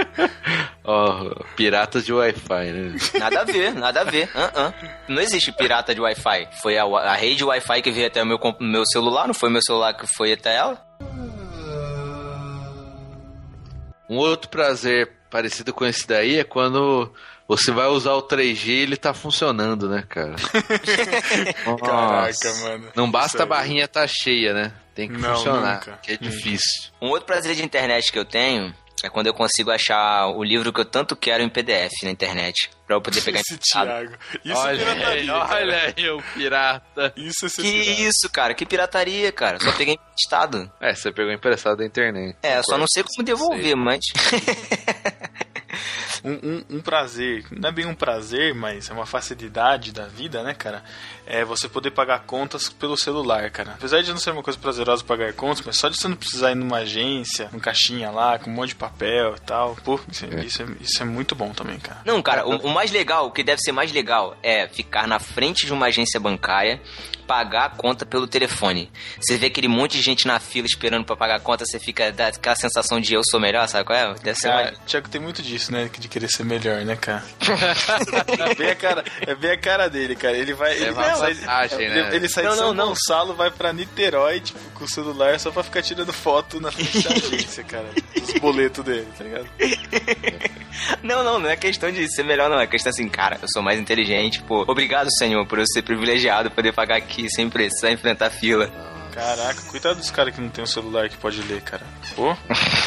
Ó, piratas de Wi-Fi, né? Nada a ver, nada a ver. Ah, ah. Não existe pirata de Wi-Fi. Foi a, a rede Wi-Fi que veio até o meu, meu celular, não foi meu celular que foi até ela? Um outro prazer parecido com esse daí é quando você vai usar o 3G e ele tá funcionando, né, cara? Caraca, mano. Não basta a barrinha tá cheia, né? Tem que Não, funcionar, nunca. que é difícil. Um outro prazer de internet que eu tenho é quando eu consigo achar o livro que eu tanto quero em PDF na internet. Pra eu poder pegar Esse. Thiago. Isso é olha pirataria. aí, cara. olha aí o pirata. Isso é Que pirata. isso, cara? Que pirataria, cara. Só peguei emprestado. É, você pegou emprestado da internet. É, eu só não sei como devolver, mas. Um, um- um prazer, não é bem um prazer, mas é uma facilidade da vida, né, cara? É você poder pagar contas pelo celular, cara. Apesar de não ser uma coisa prazerosa pagar contas, mas só de você não precisar ir numa agência, num caixinha lá, com um monte de papel e tal, pô, isso é, isso é, isso é muito bom também, cara. Não, cara, o, o mais legal, o que deve ser mais legal é ficar na frente de uma agência bancária, pagar a conta pelo telefone. Você vê aquele monte de gente na fila esperando pra pagar a conta, você fica dá aquela sensação de eu sou melhor, sabe qual é? Deve ser Cara, mais... Thiago tem muito disso, né? De querer ser melhor, né, cara? é, bem a cara é bem a cara dele, cara. Ele vai. Ele, uma sai, vantagem, ele, né? ele sai Não, de São não, não. Gonçalo, vai pra Niterói, tipo, com o celular só pra ficar tirando foto na frente da agência, cara. Os boletos dele, tá ligado? Não, não, não é questão de ser melhor, não. É questão assim, cara, eu sou mais inteligente, pô. Obrigado, senhor, por eu ser privilegiado, poder pagar aqui sem precisar enfrentar fila. Caraca, cuidado dos caras que não tem um celular que pode ler, cara. Pô.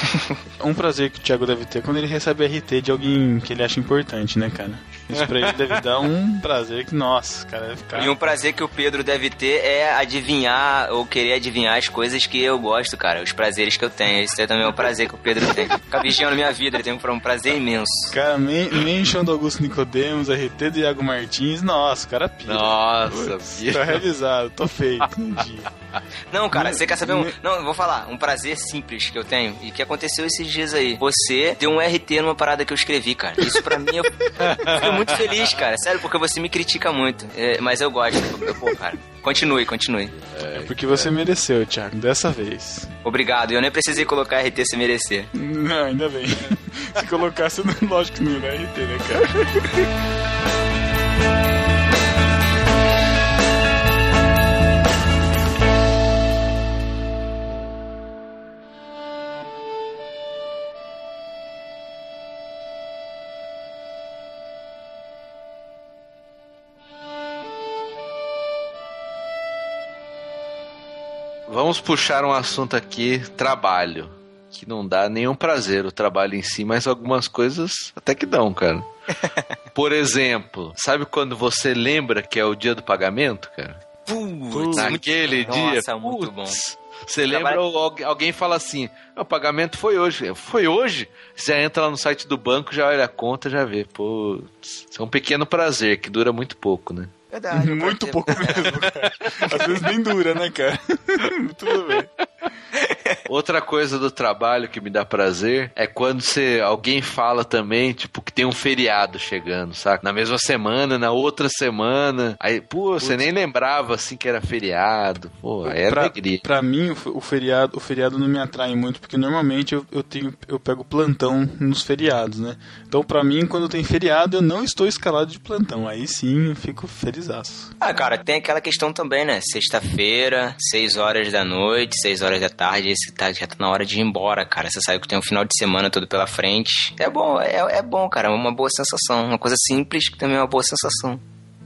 um prazer que o Thiago deve ter quando ele recebe RT de alguém que ele acha importante, né, cara? Isso pra ele deve dar um prazer que, nossa, cara, vai ficar. E um prazer que o Pedro deve ter é adivinhar ou querer adivinhar as coisas que eu gosto, cara. Os prazeres que eu tenho. Isso é também um prazer que o Pedro tem. Ficar vigiando minha vida, ele tem um prazer imenso. Cara, men mention do Augusto Nicodemos, RT do Iago Martins, nossa, cara pira. Nossa, pira. Tá realizado, tô feito. Entendi. Não, cara, você quer saber um. Não, vou falar. Um prazer simples que eu tenho e que aconteceu esses dias aí. Você deu um RT numa parada que eu escrevi, cara. Isso pra mim, eu fiquei muito feliz, cara. Sério, porque você me critica muito. É, mas eu gosto. Pô, cara. Continue, continue. É porque você mereceu, Thiago, dessa vez. Obrigado. Eu nem precisei colocar RT se merecer. Não, ainda bem. Se colocasse, lógico que não dar RT, né, cara? Vamos puxar um assunto aqui, trabalho. Que não dá nenhum prazer o trabalho em si, mas algumas coisas até que dão, cara. Por exemplo, sabe quando você lembra que é o dia do pagamento, cara? Putz, Naquele dia. Nossa, muito bom. Você lembra, al- alguém fala assim: "Ah, o pagamento foi hoje. Foi hoje? Você entra lá no site do banco, já olha a conta, já vê. Putz, isso é um pequeno prazer que dura muito pouco, né? Verdade. Muito pouco mesmo, cara. Às vezes nem dura, né, cara? Tudo bem. Outra coisa do trabalho que me dá prazer é quando você, alguém fala também, tipo, que tem um feriado chegando, saca? Na mesma semana, na outra semana. Aí, pô, você nem lembrava assim que era feriado. Pô, aí é pra, alegria. pra mim, o fe- o feriado, o feriado não me atrai muito, porque normalmente eu, eu, tenho, eu pego plantão nos feriados, né? Então, pra mim, quando tem feriado, eu não estou escalado de plantão. Aí sim, eu fico felizaço. Ah, cara, tem aquela questão também, né? Sexta-feira, 6 horas da noite, 6 horas da tarde, esse tá, já tá na hora de ir embora, cara. Você sabe que tem um final de semana todo pela frente. É bom, é, é bom, cara. É uma boa sensação. Uma coisa simples que também é uma boa sensação.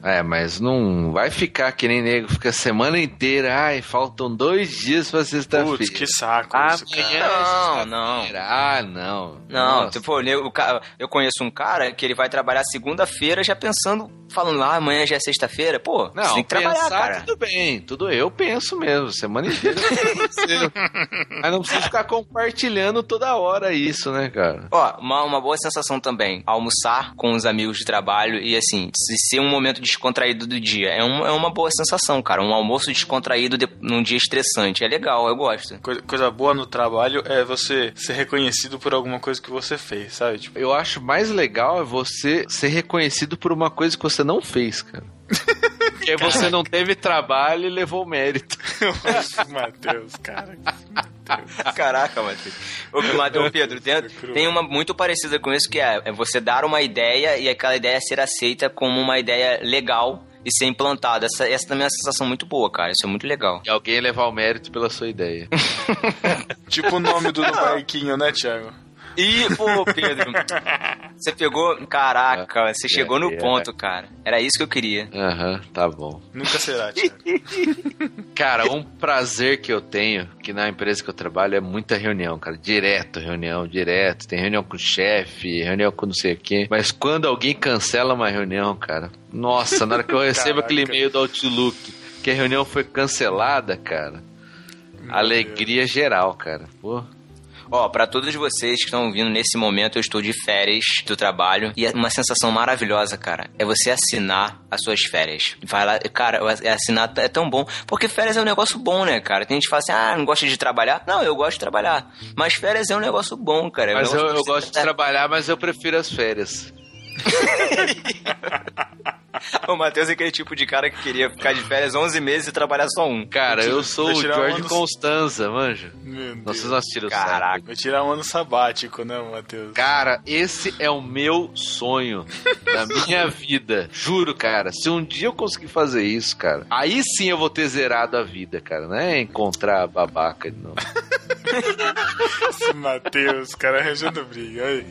É, mas não vai ficar que nem nego, fica a semana inteira. Ai, faltam dois dias pra sexta-feira. Putz, que saco Ah, isso, cara. é Não, não. Ah, não. Não, Nossa. tipo, eu, eu conheço um cara que ele vai trabalhar segunda-feira já pensando, falando, ah, amanhã já é sexta-feira. Pô, Não, você tem que trabalhar, pensar, cara. tudo bem, tudo eu penso mesmo, semana inteira. Mas não precisa ficar compartilhando toda hora isso, né, cara? Ó, uma, uma boa sensação também, almoçar com os amigos de trabalho e assim, se ser um momento descontraído do dia. É, um, é uma boa sensação, cara. Um almoço descontraído de, num dia estressante. É legal, eu gosto. Coisa, coisa boa no trabalho é você ser reconhecido por alguma coisa que você fez, sabe? Tipo, Eu acho mais legal é você ser reconhecido por uma coisa que você não fez, cara. Porque você não teve trabalho e levou mérito. Matheus, cara. Caraca, Matheus. Ô, Matheus, Pedro, tem, tem uma muito parecida com isso que é, é você dar uma ideia e aquela ideia ser aceita como uma ideia legal e ser implantada. Essa, essa também é uma sensação muito boa, cara. Isso é muito legal. E alguém levar o mérito pela sua ideia. Tipo o nome do, do barquinho, né, Thiago? Ih, pô, Pedro. Você pegou. Caraca, você chegou no é. ponto, cara. Era isso que eu queria. Aham, tá bom. Nunca será, Thiago. Cara, um prazer que eu tenho, que na empresa que eu trabalho, é muita reunião, cara. Direto, reunião, direto. Tem reunião com o chefe, reunião com não sei o quê. Mas quando alguém cancela uma reunião, cara, nossa, na hora que eu recebo aquele e-mail do Outlook que a reunião foi cancelada, cara, alegria geral, cara. Pô. Ó, pra todos vocês que estão ouvindo nesse momento, eu estou de férias do trabalho e é uma sensação maravilhosa, cara. É você assinar as suas férias. Vai lá, cara, assinar é tão bom. Porque férias é um negócio bom, né, cara? Tem gente que fala assim, ah, não gosta de trabalhar. Não, eu gosto de trabalhar. Mas férias é um negócio bom, cara. É um Mas eu, eu gosto de trabalhar, mas eu prefiro as férias. O Matheus é aquele tipo de cara que queria ficar de férias 11 meses e trabalhar só um. Cara, eu sou Vai o tirar George no- Constanza, manja. Nós tiramos Caraca. Vai tirar um ano sabático, né, Matheus? Cara, esse é o meu sonho da minha vida. Juro, cara. Se um dia eu conseguir fazer isso, cara, aí sim eu vou ter zerado a vida, cara. Não é encontrar a babaca de novo. Esse Matheus, cara, arranjando briga. Aí.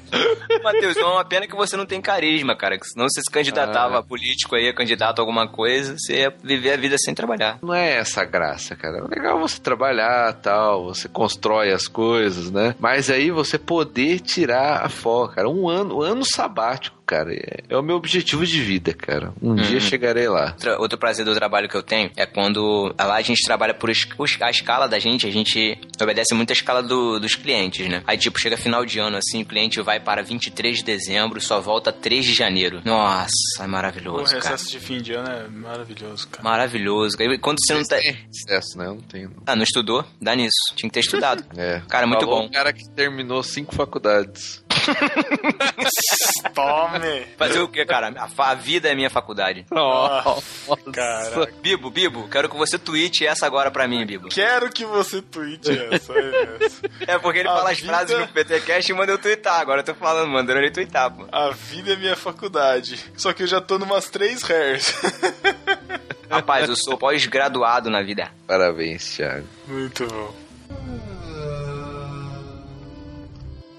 Matheus, é uma pena que você não tem carisma, cara. Que senão você se candidatava Ah. a político aí, a candidato a alguma coisa, você ia viver a vida sem trabalhar. Não é essa a graça, cara. É legal você trabalhar tal, você constrói as coisas, né? Mas aí você poder tirar a folga, cara. Um ano, um ano sabático, cara. É, é o meu objetivo de vida, cara. Um dia chegarei lá. Outra- outro prazer do trabalho que eu tenho é quando lá a gente trabalha por es- os- a escala da gente, a gente obedece muito a escala do- dos clientes, né? Aí, tipo, chega final de ano, assim, o cliente vai para 23 de dezembro e só volta 3 de janeiro. Nossa, é O maravilhoso, cara. recesso de fim de ano é maravilhoso, cara. Maravilhoso. E Quando você não tá. Tem sucesso, né? Eu não tenho. não. Ah, não estudou? Dá nisso. Tinha que ter estudado. É. Cara, muito Falou bom. um cara que terminou cinco faculdades. Tome! Fazer o quê, cara? A, a vida é minha faculdade. Nossa, Caraca. Bibo, Bibo, quero que você tweete essa agora pra mim, Bibo. Quero que você tweete essa. é essa. É porque ele A fala as vida- frases no PTCast e manda eu twittar. Agora eu tô falando, mandando ele twittar, pô. A vida é minha faculdade. Só que eu já tô numas três hairs. Rapaz, eu sou pós-graduado na vida. Parabéns, Thiago. Muito bom.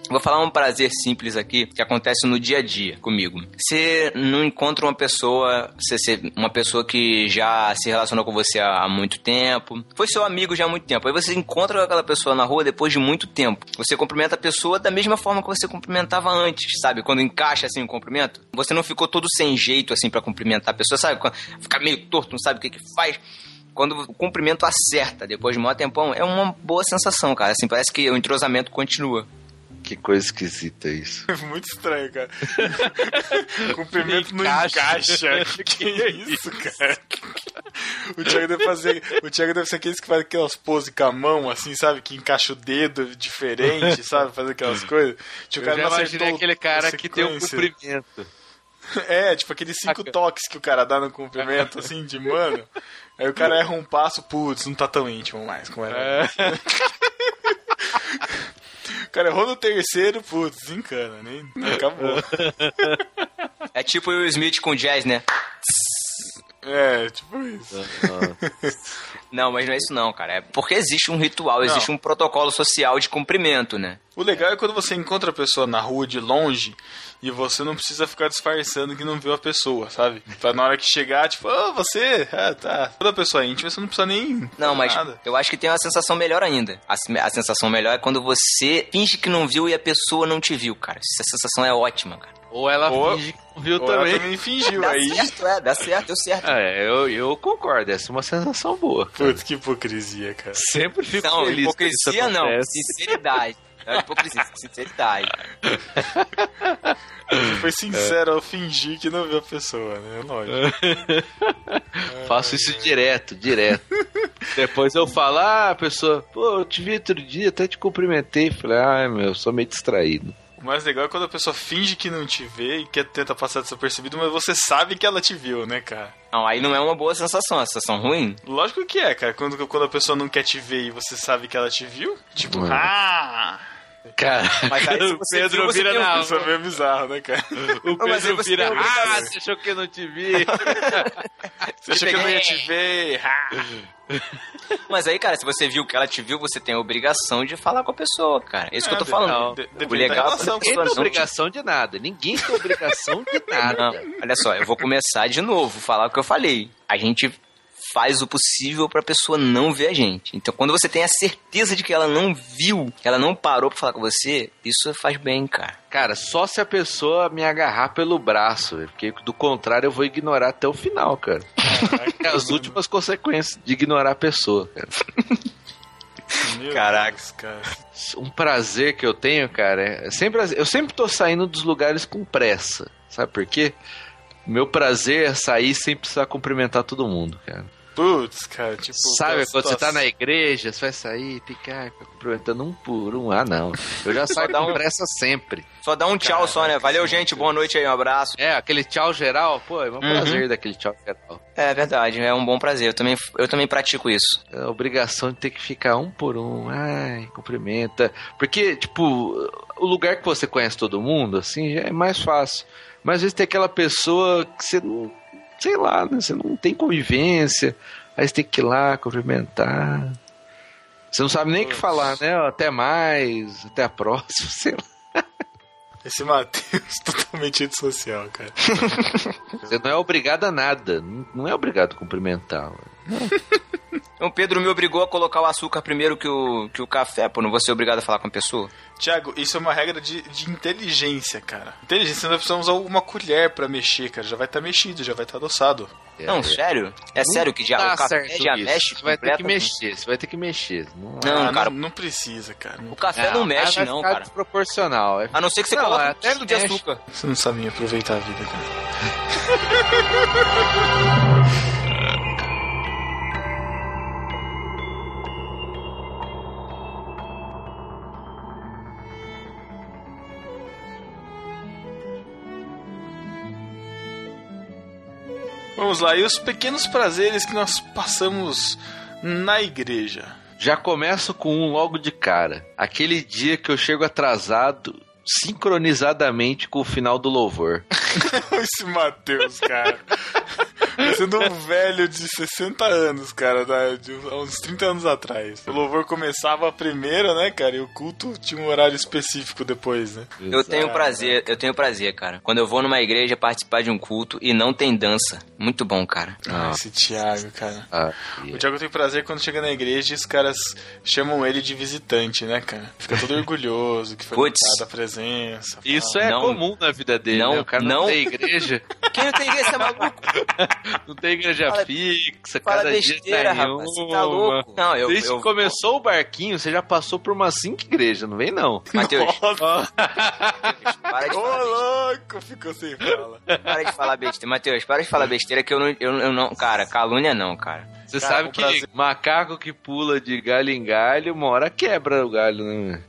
Vou falar um prazer simples aqui que acontece no dia a dia comigo. Você não encontra uma pessoa, uma pessoa que já se relacionou com você há, muito tempo, foi seu amigo já há muito tempo. Aí você encontra aquela pessoa na rua depois de muito tempo. Você cumprimenta a pessoa da mesma forma que você cumprimentava antes, sabe? Quando encaixa assim o cumprimento. Você não ficou todo sem jeito assim pra cumprimentar a pessoa, sabe? Quando Fica meio torto, não sabe o que que faz quando o cumprimento acerta depois de um tempão, é uma boa sensação, cara. Assim, parece que o entrosamento continua. Que coisa esquisita isso. Muito estranho, cara. Cumprimento não Encaixa. encaixa. Que isso, cara? O Thiago deve fazer. O Thiago deve ser aqueles que faz aquelas poses com a mão, assim, sabe? Que encaixa o dedo diferente, sabe? Fazer aquelas coisas. Tipo, o Eu cara já imaginei aquele cara que tem um sequência. comprimento. É, tipo aqueles cinco Saca. toques que o cara dá no comprimento, assim, de mano. Aí o cara erra um passo, putz, não tá tão íntimo mais como era. É. O cara errou no terceiro, putz, desencana, nem. Acabou. É tipo o Will Smith com jazz, né? É, tipo isso. Não, mas não é isso não, cara. É porque existe um ritual, existe um protocolo social de cumprimento, né? O legal é quando você encontra a pessoa na rua de longe e você não precisa ficar disfarçando que não viu a pessoa, sabe? Pra na hora que chegar, tipo, ô, você, ah, tá. Toda pessoa íntima, você não precisa nem. Não, mas nada. eu acho que tem uma sensação melhor ainda. A, a sensação melhor é quando você finge que não viu e a pessoa não te viu, cara. Essa sensação é ótima, cara. Ou ela Ou- finge que não viu Ou ela também. também fingiu, Dá aí. certo, é, dá certo, deu certo. É, eu, eu concordo, essa é uma sensação boa. Putz, que hipocrisia, cara. Sempre fico Não, feliz. hipocrisia não, sinceridade. Não é hipocrisia, sinceridade. Foi sincero ao fingir que não viu a pessoa, né? Lógico. Faço isso direto, direto. Depois eu falo, ah, a pessoa, pô, eu te vi outro dia, até te cumprimentei. Falei, ah, meu, sou meio distraído. O mais legal é quando a pessoa finge que não te vê e quer tenta passar desapercebido, mas você sabe que ela te viu, né, cara? Não, aí não é uma boa sensação, é uma sensação ruim. Lógico que é, cara. Quando, quando a pessoa não quer te ver e você sabe que ela te viu, tipo, Hum. ah! Cara, Mas aí se o Pedro viu, vira na Isso é meio bizarro, né, cara? O Pedro vira, ah, você achou que eu não te vi? Você achou que eu não ia te ver? Mas aí, cara, se você viu que ela te viu, você tem a obrigação de falar com a pessoa, cara. É isso que eu tô É, falando. de- de- o legal é Ninguém tem obrigação de nada. Ninguém tem obrigação de nada. Não, olha só, eu vou começar de novo, falar o que eu falei. A gente faz o possível pra pessoa não ver a gente. Então, quando você tem a certeza de que ela não viu, que ela não parou pra falar com você, isso faz bem, cara. Cara, só se a pessoa me agarrar pelo braço, porque do contrário eu vou ignorar até o final, cara. É as últimas consequências de ignorar a pessoa, cara. Meu Caraca. Deus, cara. Um prazer que eu tenho, cara, é sempre eu sempre tô saindo dos lugares com pressa. Sabe por quê? Meu prazer é sair sem precisar cumprimentar todo mundo, cara. Putz, cara, tipo. Sabe, quando você tá situação- na igreja, você vai sair, ficar cumprimentando um por um. Ah, não. Eu já saio um- pressa sempre. Só dá um tchau só, né? Valeu, gente, boa noite aí, um abraço. É, aquele tchau geral, pô, é um Uhum. prazer daquele tchau geral. É verdade, é um bom prazer. Eu também, eu também pratico isso. É a obrigação de ter que ficar um por um. Ai, cumprimenta. Porque, tipo, o lugar que você conhece todo mundo, assim, já é mais fácil. Mas às vezes tem aquela pessoa que você não. Sei lá, né? Você não tem convivência. Aí você tem que ir lá cumprimentar. Você não sabe nem o que falar, né? Até mais, até a próxima, sei lá. Esse Matheus totalmente antissocial, cara. Você não é obrigado a nada. Não- Não é obrigado a cumprimentar. Então, o Pedro me obrigou a colocar o açúcar primeiro que o, que o café, pô. Não vou ser obrigado a falar com a pessoa. Tiago, isso é uma regra de, de inteligência, cara. Inteligência, você não precisa usar uma colher pra mexer, cara. Já vai estar mexido, já vai estar adoçado. Não, sério? É sério que já, Tá o café certo já isso. mexe Você vai ter que mexer, você vai ter que mexer. Não, Não, Ah, cara, Não, não precisa, cara. o café não, mexe, vai não, cara. desproporcional. É A não ser que você Não, coloque é um de mexe. açúcar. Você não sabe nem aproveitar a vida, cara. Vamos lá, e os pequenos prazeres que nós passamos na igreja? Já começo com um logo de cara. Aquele dia que eu chego atrasado, sincronizadamente com o final do louvor. Esse Matheus, cara. Sendo um velho de 60 anos, cara, da- de uns- há uns 30 anos atrás. O louvor começava primeiro, né, cara? E o culto tinha um horário específico depois, né? Eu tenho prazer, eu tenho prazer, cara. Quando eu vou numa igreja participar de um culto e não tem dança. Muito bom, cara. Ah, esse Thiago, cara. Ah, O Thiago tem prazer quando chega na igreja e os caras chamam ele de visitante, né, cara? Fica todo orgulhoso que foi Puts. a presença. Isso é Não. comum na vida dele, Não, né? O cara não, não. tem igreja, Quem não tem igreja, você é maluco? não tem igreja Fala- fixa, Fala cada besteira, dia tá em rapaz. Você tá louco. Não, eu... Desde eu que começou o barquinho, você já passou por umas cinco igrejas, não vem não. Matheus, para de ô falar louco, ficou sem fala. Para de falar besteira. Matheus, para de falar besteira que eu não, eu, eu não. Cara, calúnia não, cara. Você Cara, sabe que prazer. macaco que pula de galho em galho, uma hora quebra o galho, né?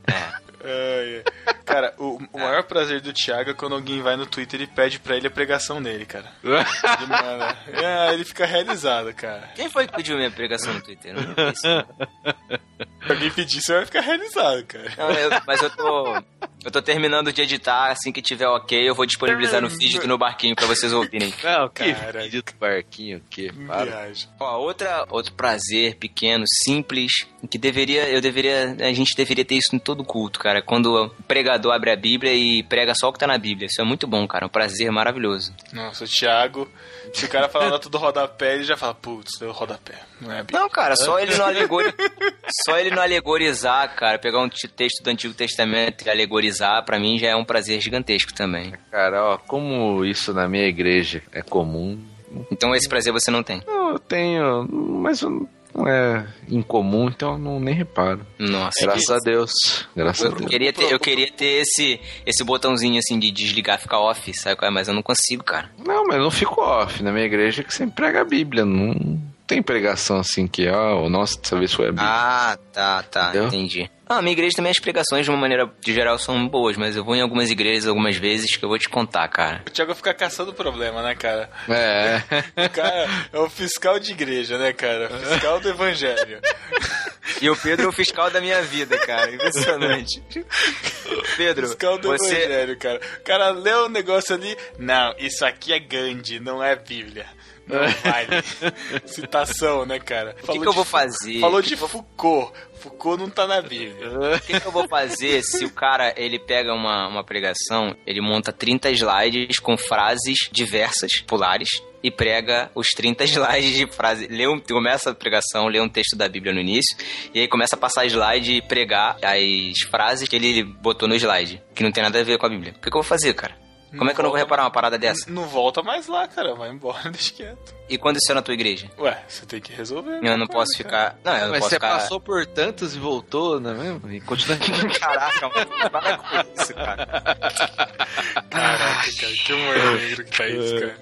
Ai, ai. Cara, o, o maior prazer do Thiago é quando alguém vai no Twitter e pede pra ele a pregação dele, cara. Ele, manda, é, ele fica realizado, cara. Quem foi que pediu minha pregação no Twitter? Eu não. Se alguém pedir, você vai ficar realizado, cara. Não, eu- mas eu tô. Eu tô terminando de editar, assim que tiver ok, eu vou disponibilizar no feed do No Barquinho pra vocês ouvirem. Não, que Cara. vídeo do barquinho, que para. Viagem. Ó, outra, outro prazer pequeno, simples, que deveria, eu deveria, a gente deveria ter isso em todo culto, cara. Quando o pregador abre a Bíblia e prega só o que tá na Bíblia. Isso é muito bom, cara. Um prazer maravilhoso. Nossa, o Thiago, se o cara falar a nota do rodapé, ele já fala, putz, deu rodapé. Não é a Bíblia. Não, cara, só ele não alegori... só ele não alegorizar, cara, pegar um texto do Antigo Testamento e alegorizar, pra mim já é um prazer gigantesco também. Cara, ó, como isso na minha igreja é comum. Então esse prazer você não tem. Não, Eu tenho, mas não é incomum, então eu não nem reparo. Nossa. Graças a Deus. Graças a Eu Deus. queria ter, eu queria ter esse, esse botãozinho assim de desligar, ficar off, sabe qual é? Mas eu não consigo, cara. Não, mas não fico off. Na minha igreja é que sempre prega a Bíblia. Não tem pregação assim que, ó, nossa, dessa vez foi a Bíblia. Ah, tá, tá, Entendeu? entendi. Ah, a minha igreja também as pregações, de uma maneira de geral, são boas, mas eu vou em algumas igrejas algumas vezes que eu vou te contar, cara. O Thiago fica caçando problema, né, cara? É. O cara é o fiscal de igreja, né, cara? Fiscal do evangelho. E o Pedro é o fiscal da minha vida, cara. Impressionante. Pedro, Fiscal do você. evangelho, cara. O cara lê o negócio ali, não, isso aqui é Gandhi, não é Bíblia. Não vale. Citação, né, cara? O que, que eu vou fazer? Falou que de que Foucault. Foucault não tá na Bíblia. O que, que eu vou fazer se o cara, ele pega uma, uma pregação, ele monta 30 slides com frases diversas, populares, e prega os 30 slides de frase. Lê um, começa a pregação, lê um texto da Bíblia no início, e aí começa a passar slide e pregar as frases que ele botou no slide, que não tem nada a ver com a Bíblia. O que, que eu vou fazer, cara? Como é que eu não vou reparar uma parada dessa? Não volta mais lá, cara. Vai embora, deixa quieto. E quando isso é na tua igreja? Ué, você tem que resolver. Eu não cara, posso cara. ficar. Não, eu não Mas posso você ficar. passou por tantos e voltou, não é mesmo? E continua Caraca, mano. Para com isso, cara. Caraca, cara, que humor negro que tá isso, cara.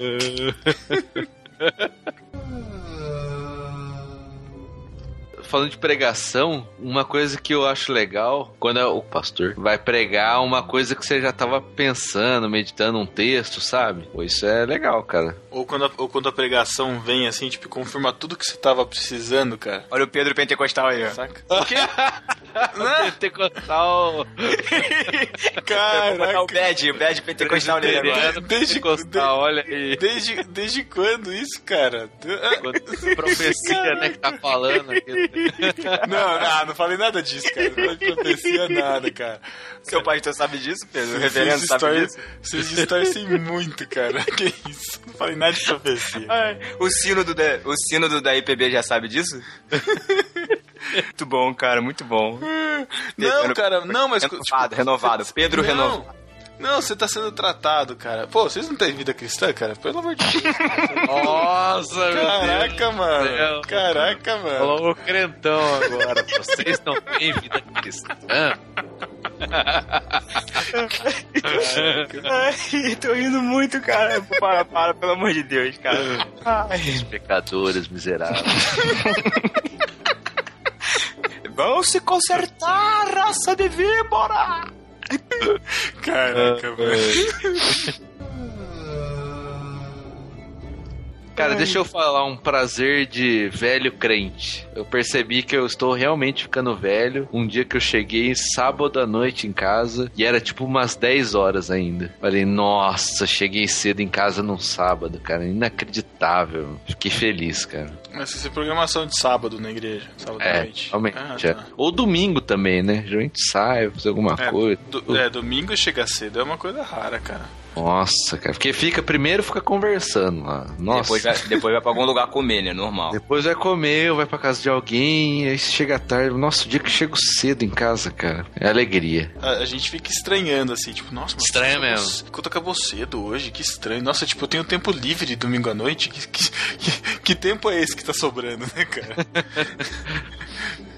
Falando de pregação, uma coisa que eu acho legal, quando o pastor vai pregar uma coisa que você já tava pensando, meditando um texto, sabe? Isso é legal, cara. Ou quando, a, ou quando a pregação vem assim, tipo, confirma tudo que você tava precisando, cara. Olha o Pedro Pentecostal aí, ó. Saca? O quê? Né? Pentecostal. Botar o bad, o bad pentecostal nele agora. Desde, Pentecostal, olha aí. desde, desde quando isso, cara? Profecia, né, que tá falando aqui. Não, não, não falei nada disso, cara. Não profecia nada, cara. Seu pastor sabe disso, Pedro? O reverendo sabe disso? Vocês distorcem muito, cara. Que isso? Não falei nada de profecia. O sino do, da- o da IPB já sabe disso? muito bom, cara, muito bom. Não, cara, não, mas. Renovado, renovado. Pedro não, renovado. Não, você tá sendo tratado, cara. Pô, vocês não têm vida cristã, cara? Pelo amor de Deus. Nossa, meu Caraca, Deus do mano. céu. Caraca, mano. Falou o crentão agora. Vocês não têm vida cristã. Ai, tô rindo muito, cara. Para, para, pelo amor de Deus, cara. Ai. Pecadores miseráveis. Vão se consertar, raça de víbora! Caraca, mano. Cara, deixa eu falar um prazer de velho crente. Eu percebi que eu estou realmente ficando velho. Um dia que eu cheguei sábado à noite em casa e era tipo umas 10 horas ainda. Falei, nossa, cheguei cedo em casa num sábado, cara. Inacreditável. Fiquei feliz, cara. Mas você tem programação de sábado na igreja? Sábado à É, noite. realmente. Ah, é. tá. Ou domingo também, né? Geralmente sai, fazer alguma É, coisa. do- é, domingo chega cedo é uma coisa rara, cara. Nossa, cara. Porque fica, primeiro fica conversando lá. Nossa. Depois vai, depois vai pra algum lugar comer, né? Normal. Depois vai comer, ou vai pra casa de alguém, aí chega tarde. Nossa, o dia que eu chego cedo em casa, cara, é alegria. A, a gente fica estranhando, assim, tipo, nossa, mas Estranho mesmo. Quanto acabou cedo hoje, que estranho. Nossa, tipo, eu tenho tempo livre domingo à noite. Que, que, que- que tempo é esse que tá sobrando, né, cara?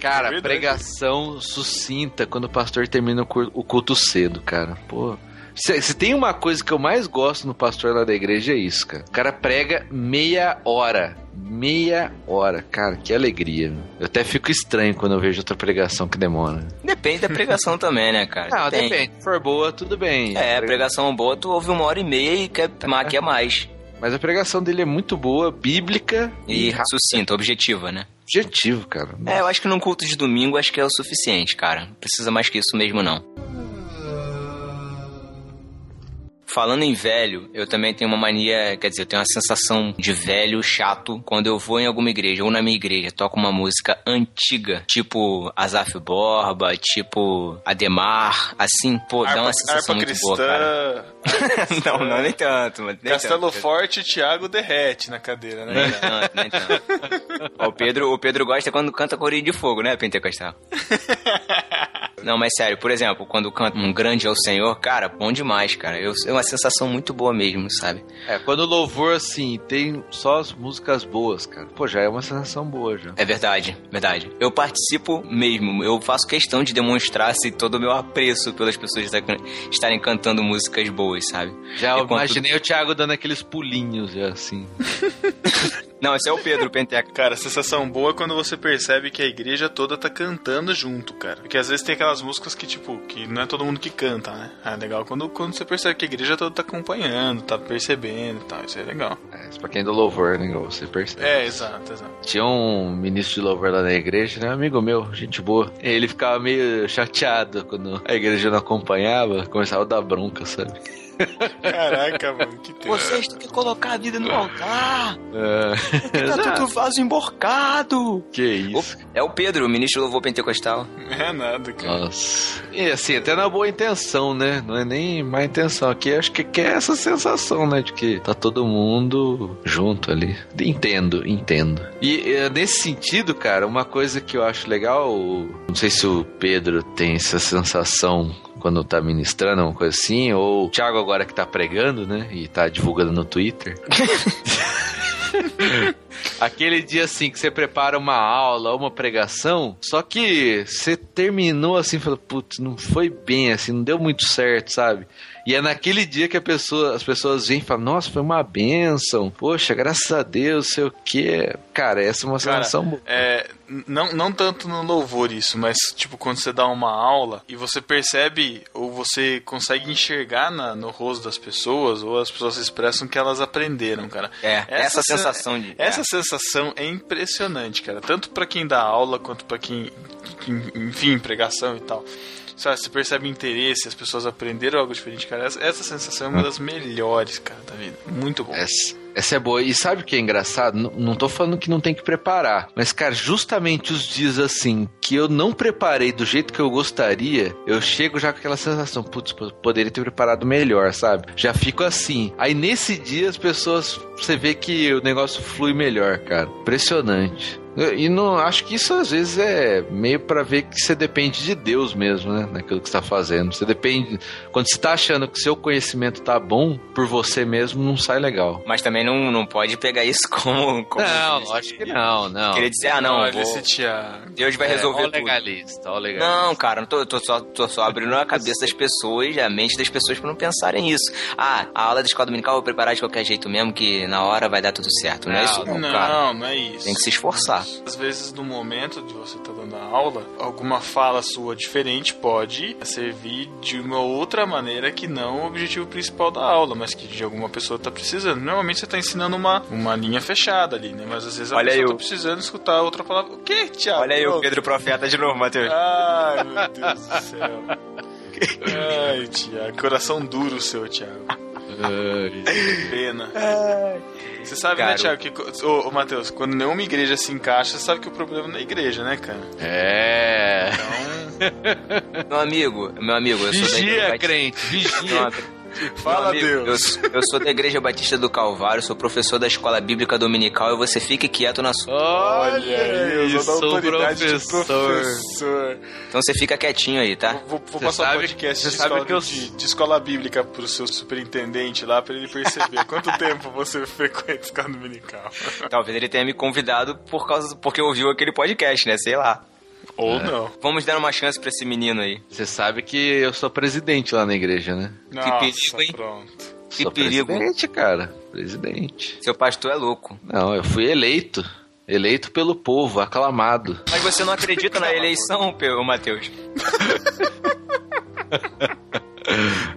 Cara, É pregação sucinta quando o pastor termina o culto cedo, cara. Pô. Se, se tem uma coisa que eu mais gosto no pastor lá da igreja é isso, cara. O cara prega meia hora. Meia hora, cara, que alegria. meu. Eu até fico estranho quando eu vejo outra pregação que demora. Depende da pregação também, né, cara? Não, Tem. depende. Se for boa, tudo bem. É, pregação boa, tu ouve uma hora e meia e quer, quer mais. Mas a pregação dele é muito boa, bíblica E e sucinta, objetiva, né? objetivo, cara. É, eu acho que num culto de domingo acho que é o suficiente, cara. Não precisa mais que isso mesmo, não. Falando em velho, eu também tenho uma mania, quer dizer, eu tenho uma sensação de velho chato quando eu vou em alguma igreja, ou na minha igreja, toco uma música antiga, tipo Azaf Borba, tipo Ademar, assim, pô, dá uma sensação muito boa, cara. não, não, nem tanto, mas nem Castelo tanto. Forte, Thiago derrete na cadeira, né? Nem tanto, nem tanto. Ó, o, Pedro, o Pedro gosta quando canta Corinho de Fogo, né, Pentecostal? Não, mas sério, por exemplo, quando canta Um Grande é o Senhor, cara, bom demais, cara. Eu, uma sensação muito boa mesmo, sabe? É, quando o louvor, assim, tem só as músicas boas, cara. Pô, já é uma sensação boa, já. É verdade, verdade. Eu participo mesmo, eu faço questão de demonstrar assim, todo o meu apreço pelas pessoas estar- estarem cantando músicas boas, sabe? Já Enquanto- imaginei o Thiago dando aqueles pulinhos, já, assim. Não, esse é o Pedro Penteca. Cara, a sensação boa é quando você percebe que a igreja toda tá cantando junto, cara. Porque às vezes tem aquelas músicas que, tipo, que não é todo mundo que canta, né? É legal quando, quando você percebe que a igreja toda tá acompanhando, tá percebendo e tal. Isso é legal. É, isso pra quem é do louvor, né, igual você percebe. É, exato, exato. Tinha um ministro de louvor lá na igreja, né? Um amigo meu, gente boa. Ele ficava meio chateado quando a igreja não acompanhava, começava a dar bronca, sabe? Caraca, mano, que tempo. Vocês têm que colocar a vida no altar. É, Tá tudo vaso emborcado. que isso. É o Pedro, o ministro do louvor pentecostal. É nada, cara. Nossa. E assim, até na boa intenção, né? Não é nem má intenção. Aqui acho que que é essa sensação, né? De que tá todo mundo junto ali. Entendo, entendo. E eh, nesse sentido, cara, uma coisa que eu acho legal, não sei se o Pedro tem essa sensação quando tá ministrando, uma coisa assim, ou o Thiago agora que tá pregando, né? E tá divulgando no Twitter. Aquele dia assim que você prepara uma aula, uma pregação, só que você terminou assim, falou, putz, não foi bem assim, não deu muito certo, sabe? E é naquele dia que a pessoa, as pessoas vêm e falam, nossa, foi uma benção, poxa, graças a Deus, sei o quê. Cara, essa é uma sensação boa. É, não, não tanto no louvor isso, mas tipo quando você dá uma aula e você percebe ou você consegue enxergar na- no rosto das pessoas ou as pessoas expressam que elas aprenderam, cara. É, essa, sen- sensação de. Essa sensação é impressionante, cara. Tanto pra quem dá aula quanto pra quem, enfim, pregação e tal. Sabe, você percebe interesse, as pessoas aprenderam algo diferente, cara. Essa, essa sensação é uma das melhores, cara, da vida. Muito bom. Essa, essa é boa. E sabe o que é engraçado? N- não tô falando que não tem que preparar. Mas, cara, justamente os dias assim que eu não preparei do jeito que eu gostaria, eu chego já com aquela sensação, putz, po- poderia ter preparado melhor, sabe? Já fico assim. Aí nesse dia as pessoas, você vê que o negócio flui melhor, cara. Impressionante. E não acho que isso às vezes é meio pra ver que você depende de Deus mesmo, né? Naquilo que você tá fazendo. Você depende. Quando você tá achando que seu conhecimento tá bom por você mesmo, não sai legal. Mas também não, não pode pegar isso como. como Não, lógico que não, não. Querer dizer, ah, não, Olha vou- esse Thiago. Deus vai É, resolver ó tudo. legalista, ó legalista. Não, cara, não tô, tô só, tô só abrindo a cabeça das pessoas, a mente das pessoas pra não pensarem nisso. Ah, a aula da escola dominical eu vou preparar de qualquer jeito mesmo, que na hora vai dar tudo certo. Não, é Não, isso, não, Não, cara. não é isso. Tem que se esforçar. Às vezes, no momento de você estar dando a aula, alguma fala sua diferente pode servir de uma outra maneira que não o objetivo principal da aula, mas que de alguma pessoa está precisando. Normalmente você está ensinando uma, uma linha fechada ali, né? Mas às vezes a Olha pessoa está precisando escutar outra palavra. O que, Thiago? Olha aí o. Pedro Profeta de novo, Matheus. Ai, meu Deus do céu. Ai, Thiago. Coração duro seu, Thiago. Pena. Você sabe, né, Thiago, que. Ô, ô Matheus, quando nenhuma igreja se encaixa, você sabe que o problema não é a igreja, né, cara? É. Então. Meu amigo, meu amigo, eu sou da Vigia, igreja crente, vigia. Fala, amigo, Deus. Eu, eu sou da Igreja Batista do Calvário, sou professor da Escola Bíblica Dominical e você fique quieto na sua. Olha aí, eu sou da autoridade de professor. professor. Então você fica quietinho aí, tá? Vou, vou Você passar um sabe- podcast você de escola, que eu- de, de escola bíblica pro seu superintendente lá, pra ele perceber quanto tempo você frequenta a escola dominical. Talvez ele tenha me convidado por causa porque ouviu aquele podcast, né? Sei lá. Ou não. Vamos dar uma chance pra esse menino aí. Você sabe que eu sou presidente lá na igreja, né? Nossa, perigo, hein? pronto. Que Sou perigo. presidente, cara. Presidente. Seu pastor é louco. Não, eu fui eleito. Eleito pelo povo, aclamado. Mas você não acredita na eleição, Matheus?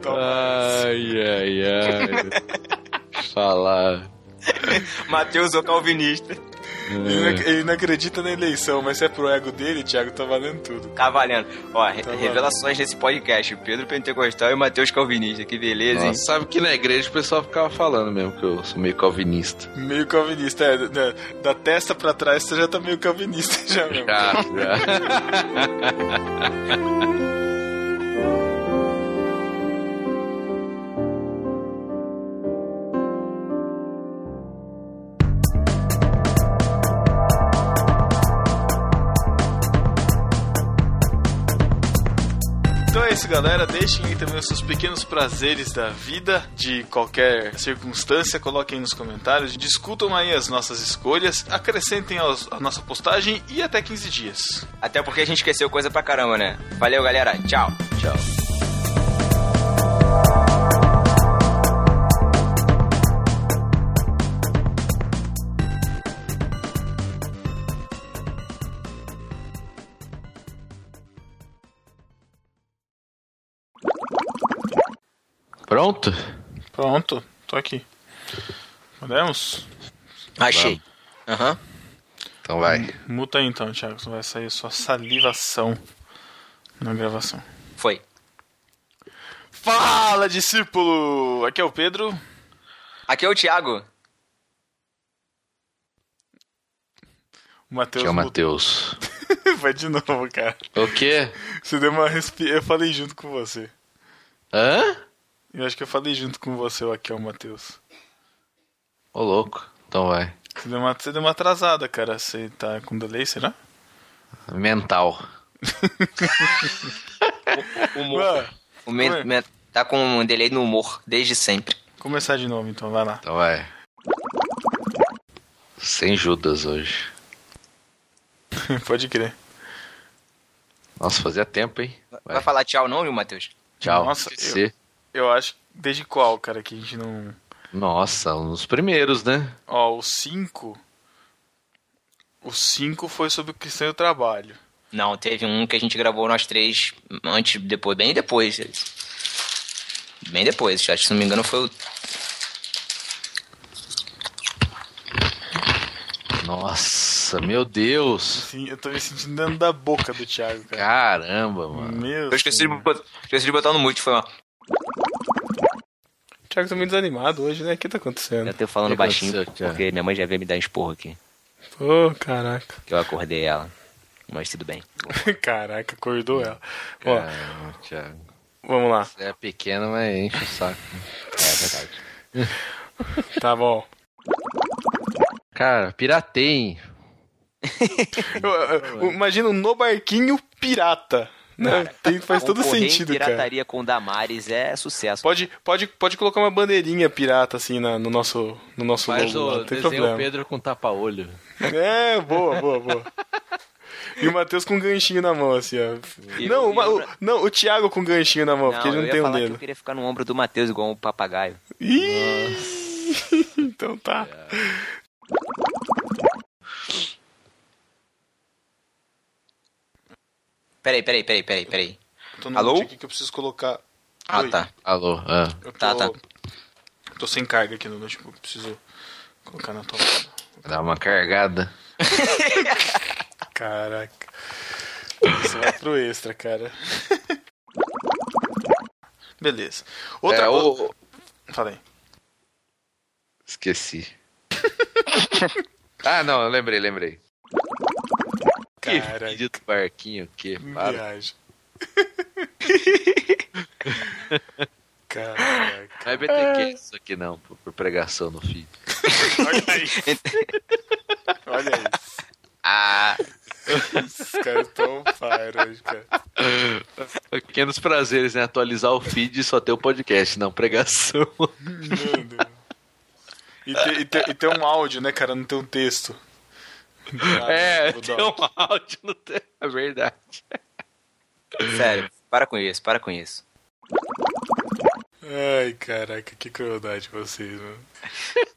Ai, ai, ai. Falar. Matheus ou calvinista. Ele não, ac- ele não acredita na eleição, mas se é pro ego dele, Thiago, tá valendo tudo. Tá valendo. Ó, re- Tá valendo. revelações nesse podcast. Pedro Pentecostal e Matheus Calvinista. Que beleza, hein? Nossa, sabe que na igreja o pessoal ficava falando mesmo que eu sou meio calvinista. Meio calvinista, é. Da, da testa pra trás você já tá meio calvinista já mesmo. Já, já. galera. Deixem aí também os seus pequenos prazeres da vida, de qualquer circunstância. Coloquem aí nos comentários. Discutam aí as nossas escolhas. Acrescentem aos- a nossa postagem e até 15 dias. Até porque a gente esqueceu coisa pra caramba, né? Valeu, galera. Tchau. Tchau. Pronto? Pronto, tô aqui. Podemos? Achei. Aham. Então vai. Muta aí então, Thiago. Vai sair só salivação na gravação. Foi. Fala, discípulo! Aqui é o Pedro. Aqui é o Thiago. O Matheus. Que é o. Matheus. Vai de novo, cara. O quê? Você deu uma respi... Eu falei junto com você. Hã? Eu acho que eu falei junto com você, o aqui o Matheus. Ô, louco. Então vai. Você deu, uma... você deu uma atrasada, cara. Você tá com delay, será? Mental. Humor. Ué, O men- men- tá com um delay no humor, desde sempre. começar de novo então, vai lá. Então vai. Sem Judas hoje. Pode crer. Nossa, fazia tempo, hein? Vai, Vai. falar tchau não, viu, Matheus? Tchau. Nossa, Esqueci. Eu acho. Desde qual, cara, que a gente não. Nossa, um dos primeiros, né? Ó, o 5. O 5 foi sobre o cristão e o trabalho. Não, teve um que a gente gravou nós três antes, depois, bem depois. Bem depois, acho que se não me engano foi o. Nossa, meu Deus. Sim, eu tô me sentindo dentro da boca do Thiago, cara. Caramba, mano. Meu Eu esqueci de, botar, esqueci de botar no mute, foi mal. O Thiago tá meio desanimado hoje, né? O que tá acontecendo? Eu tô falando que baixinho, porque minha mãe já veio me dar esporro aqui. Pô, caraca. Que eu acordei ela. Mas tudo bem. Caraca, acordou ela. Ó, Caramba, Thiago. vamos lá. Você é pequeno, mas enche o saco. É verdade. Tá bom. Cara, eu- Imagina um no barquinho pirata. Né? Tem, faz todo sentido, cara. pirataria com Damares é sucesso. Pode, pode, pode colocar uma bandeirinha pirata assim na- no nosso, no nosso Faz logo. o Não tem problema. Pedro com tapa-olho. É, boa, boa, boa. E o Matheus com um ganchinho na mão, assim, ó. E- não, o, o- não, o Thiago com ganchinho na mão, porque ele eu não tem um falar que dedo. eu queria ficar no ombro do Matheus igual um papagaio. Ih, então tá. Peraí, peraí, peraí, peraí, peraí. Tô no Alô? aqui que eu preciso colocar. Ah, Oi. tá. Alô, ah. Eu tô, Tá, tá. tô sem carga aqui no notebook, preciso colocar na tomada. Dá uma cargada. Caraca. Isso vai pro extra, cara. Beleza. Outra é, o... Falei. Esqueci. ah, não, eu lembrei, Que vídeo do barquinho que para. Viagem. Caraca. Não é BTQ isso aqui não, por, por pregação no feed. Olha isso. Olha isso. Ah, Esses caras estão fire hoje, cara. Pequenos prazeres, né? Atualizar o feed e só ter o podcast, não pregação. Meu Deus. E e, ter, e ter um áudio, né, cara? Não ter um texto. Ah, é, tem um áudio no. É verdade. sério, para com isso, para com isso. Ai, caraca, que crueldade vocês, mano.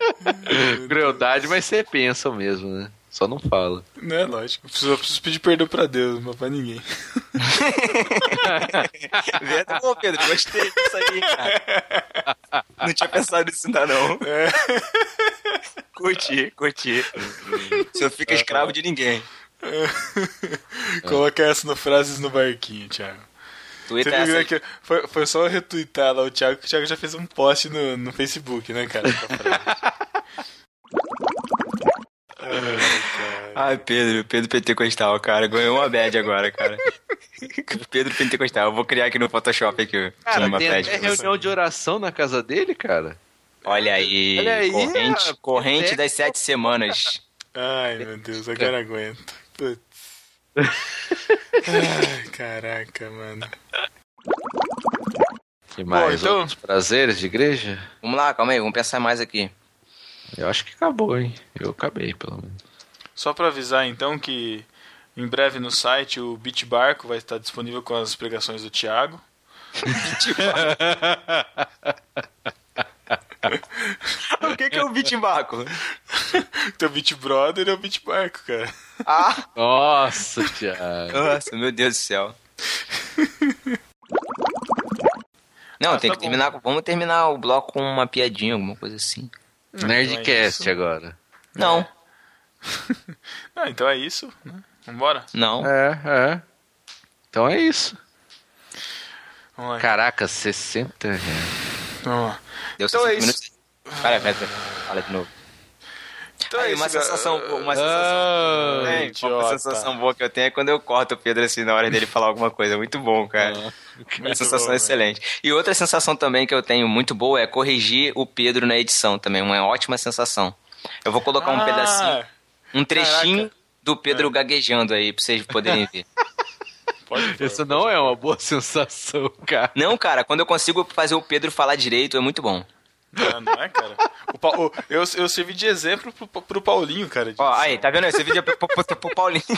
Crueldade, mas você pensa mesmo, né? Só não fala. Não é lógico. Eu preciso, eu preciso pedir perdão pra Deus, mas pra ninguém. Verdade, bom, Pedro. Gostei disso aí, cara. Não tinha pensado nisso ainda, não. Curti, curti. Você fica escravo de ninguém. Coloca essa no frases no barquinho, Thiago. Você Twitter viu essa né, que foi, foi só retweetar lá o Thiago, que o Thiago já fez um post no, no Facebook, né, cara? Ai, Pedro, Pedro Pentecostal, cara. Ganhou uma bad agora, cara. Pedro Pentecostal. Eu vou criar aqui no Photoshop aqui. Cara, uma tem bad até reunião de oração na casa dele, cara. Olha aí. Olha aí, corrente a- corrente até- das sete semanas. Ai, meu Deus, agora aguento. Putz. Ai, caraca, mano. Que mais? então- Outros prazeres de igreja? Vamos lá, calma aí, vamos pensar mais aqui. Eu acho que acabou, hein? Eu acabei, pelo menos. Só pra avisar então que em breve no site o Beat Barco vai estar disponível com as pregações do Thiago. o que, que é o Bitmarco? Teu Beat Brother é o Beat Barco, cara. Ah! Nossa, Thiago. Nossa, meu Deus do céu. Não, Ah, tem tá que terminar. com- Vamos terminar o bloco com uma piadinha, alguma coisa assim. Nerdcast então é agora. Não, Ah, então é isso, né? Vambora? não. É, é. Então é isso. Vamos lá. Caraca, 60 reais. Vamos lá. Deu Então 60 é isso. minutos. Pera, pera. Fala de novo. Então Aí, é uma isso, cara. sensação, uma sensação. Ah, É, uma idiota. sensação boa que eu tenho é quando eu corto o Pedro assim na hora dele falar alguma coisa. Muito bom, cara. Uma Muito sensação bom, excelente. E outra sensação também que eu tenho muito boa é corrigir o Pedro na edição também. Uma ótima sensação. Eu vou colocar um Ah, pedacinho, um trechinho caraca. do Pedro gaguejando aí pra vocês poderem ver. Pode ver. Isso não é uma boa sensação, cara. Não, cara, quando eu consigo fazer o Pedro falar direito é muito bom. Ah, não é, cara? O Pa- eu, eu servi de exemplo pro, pro Paulinho, cara. de Ó, aí, tá vendo? Esse vídeo é pro, pro, pro, pro Paulinho.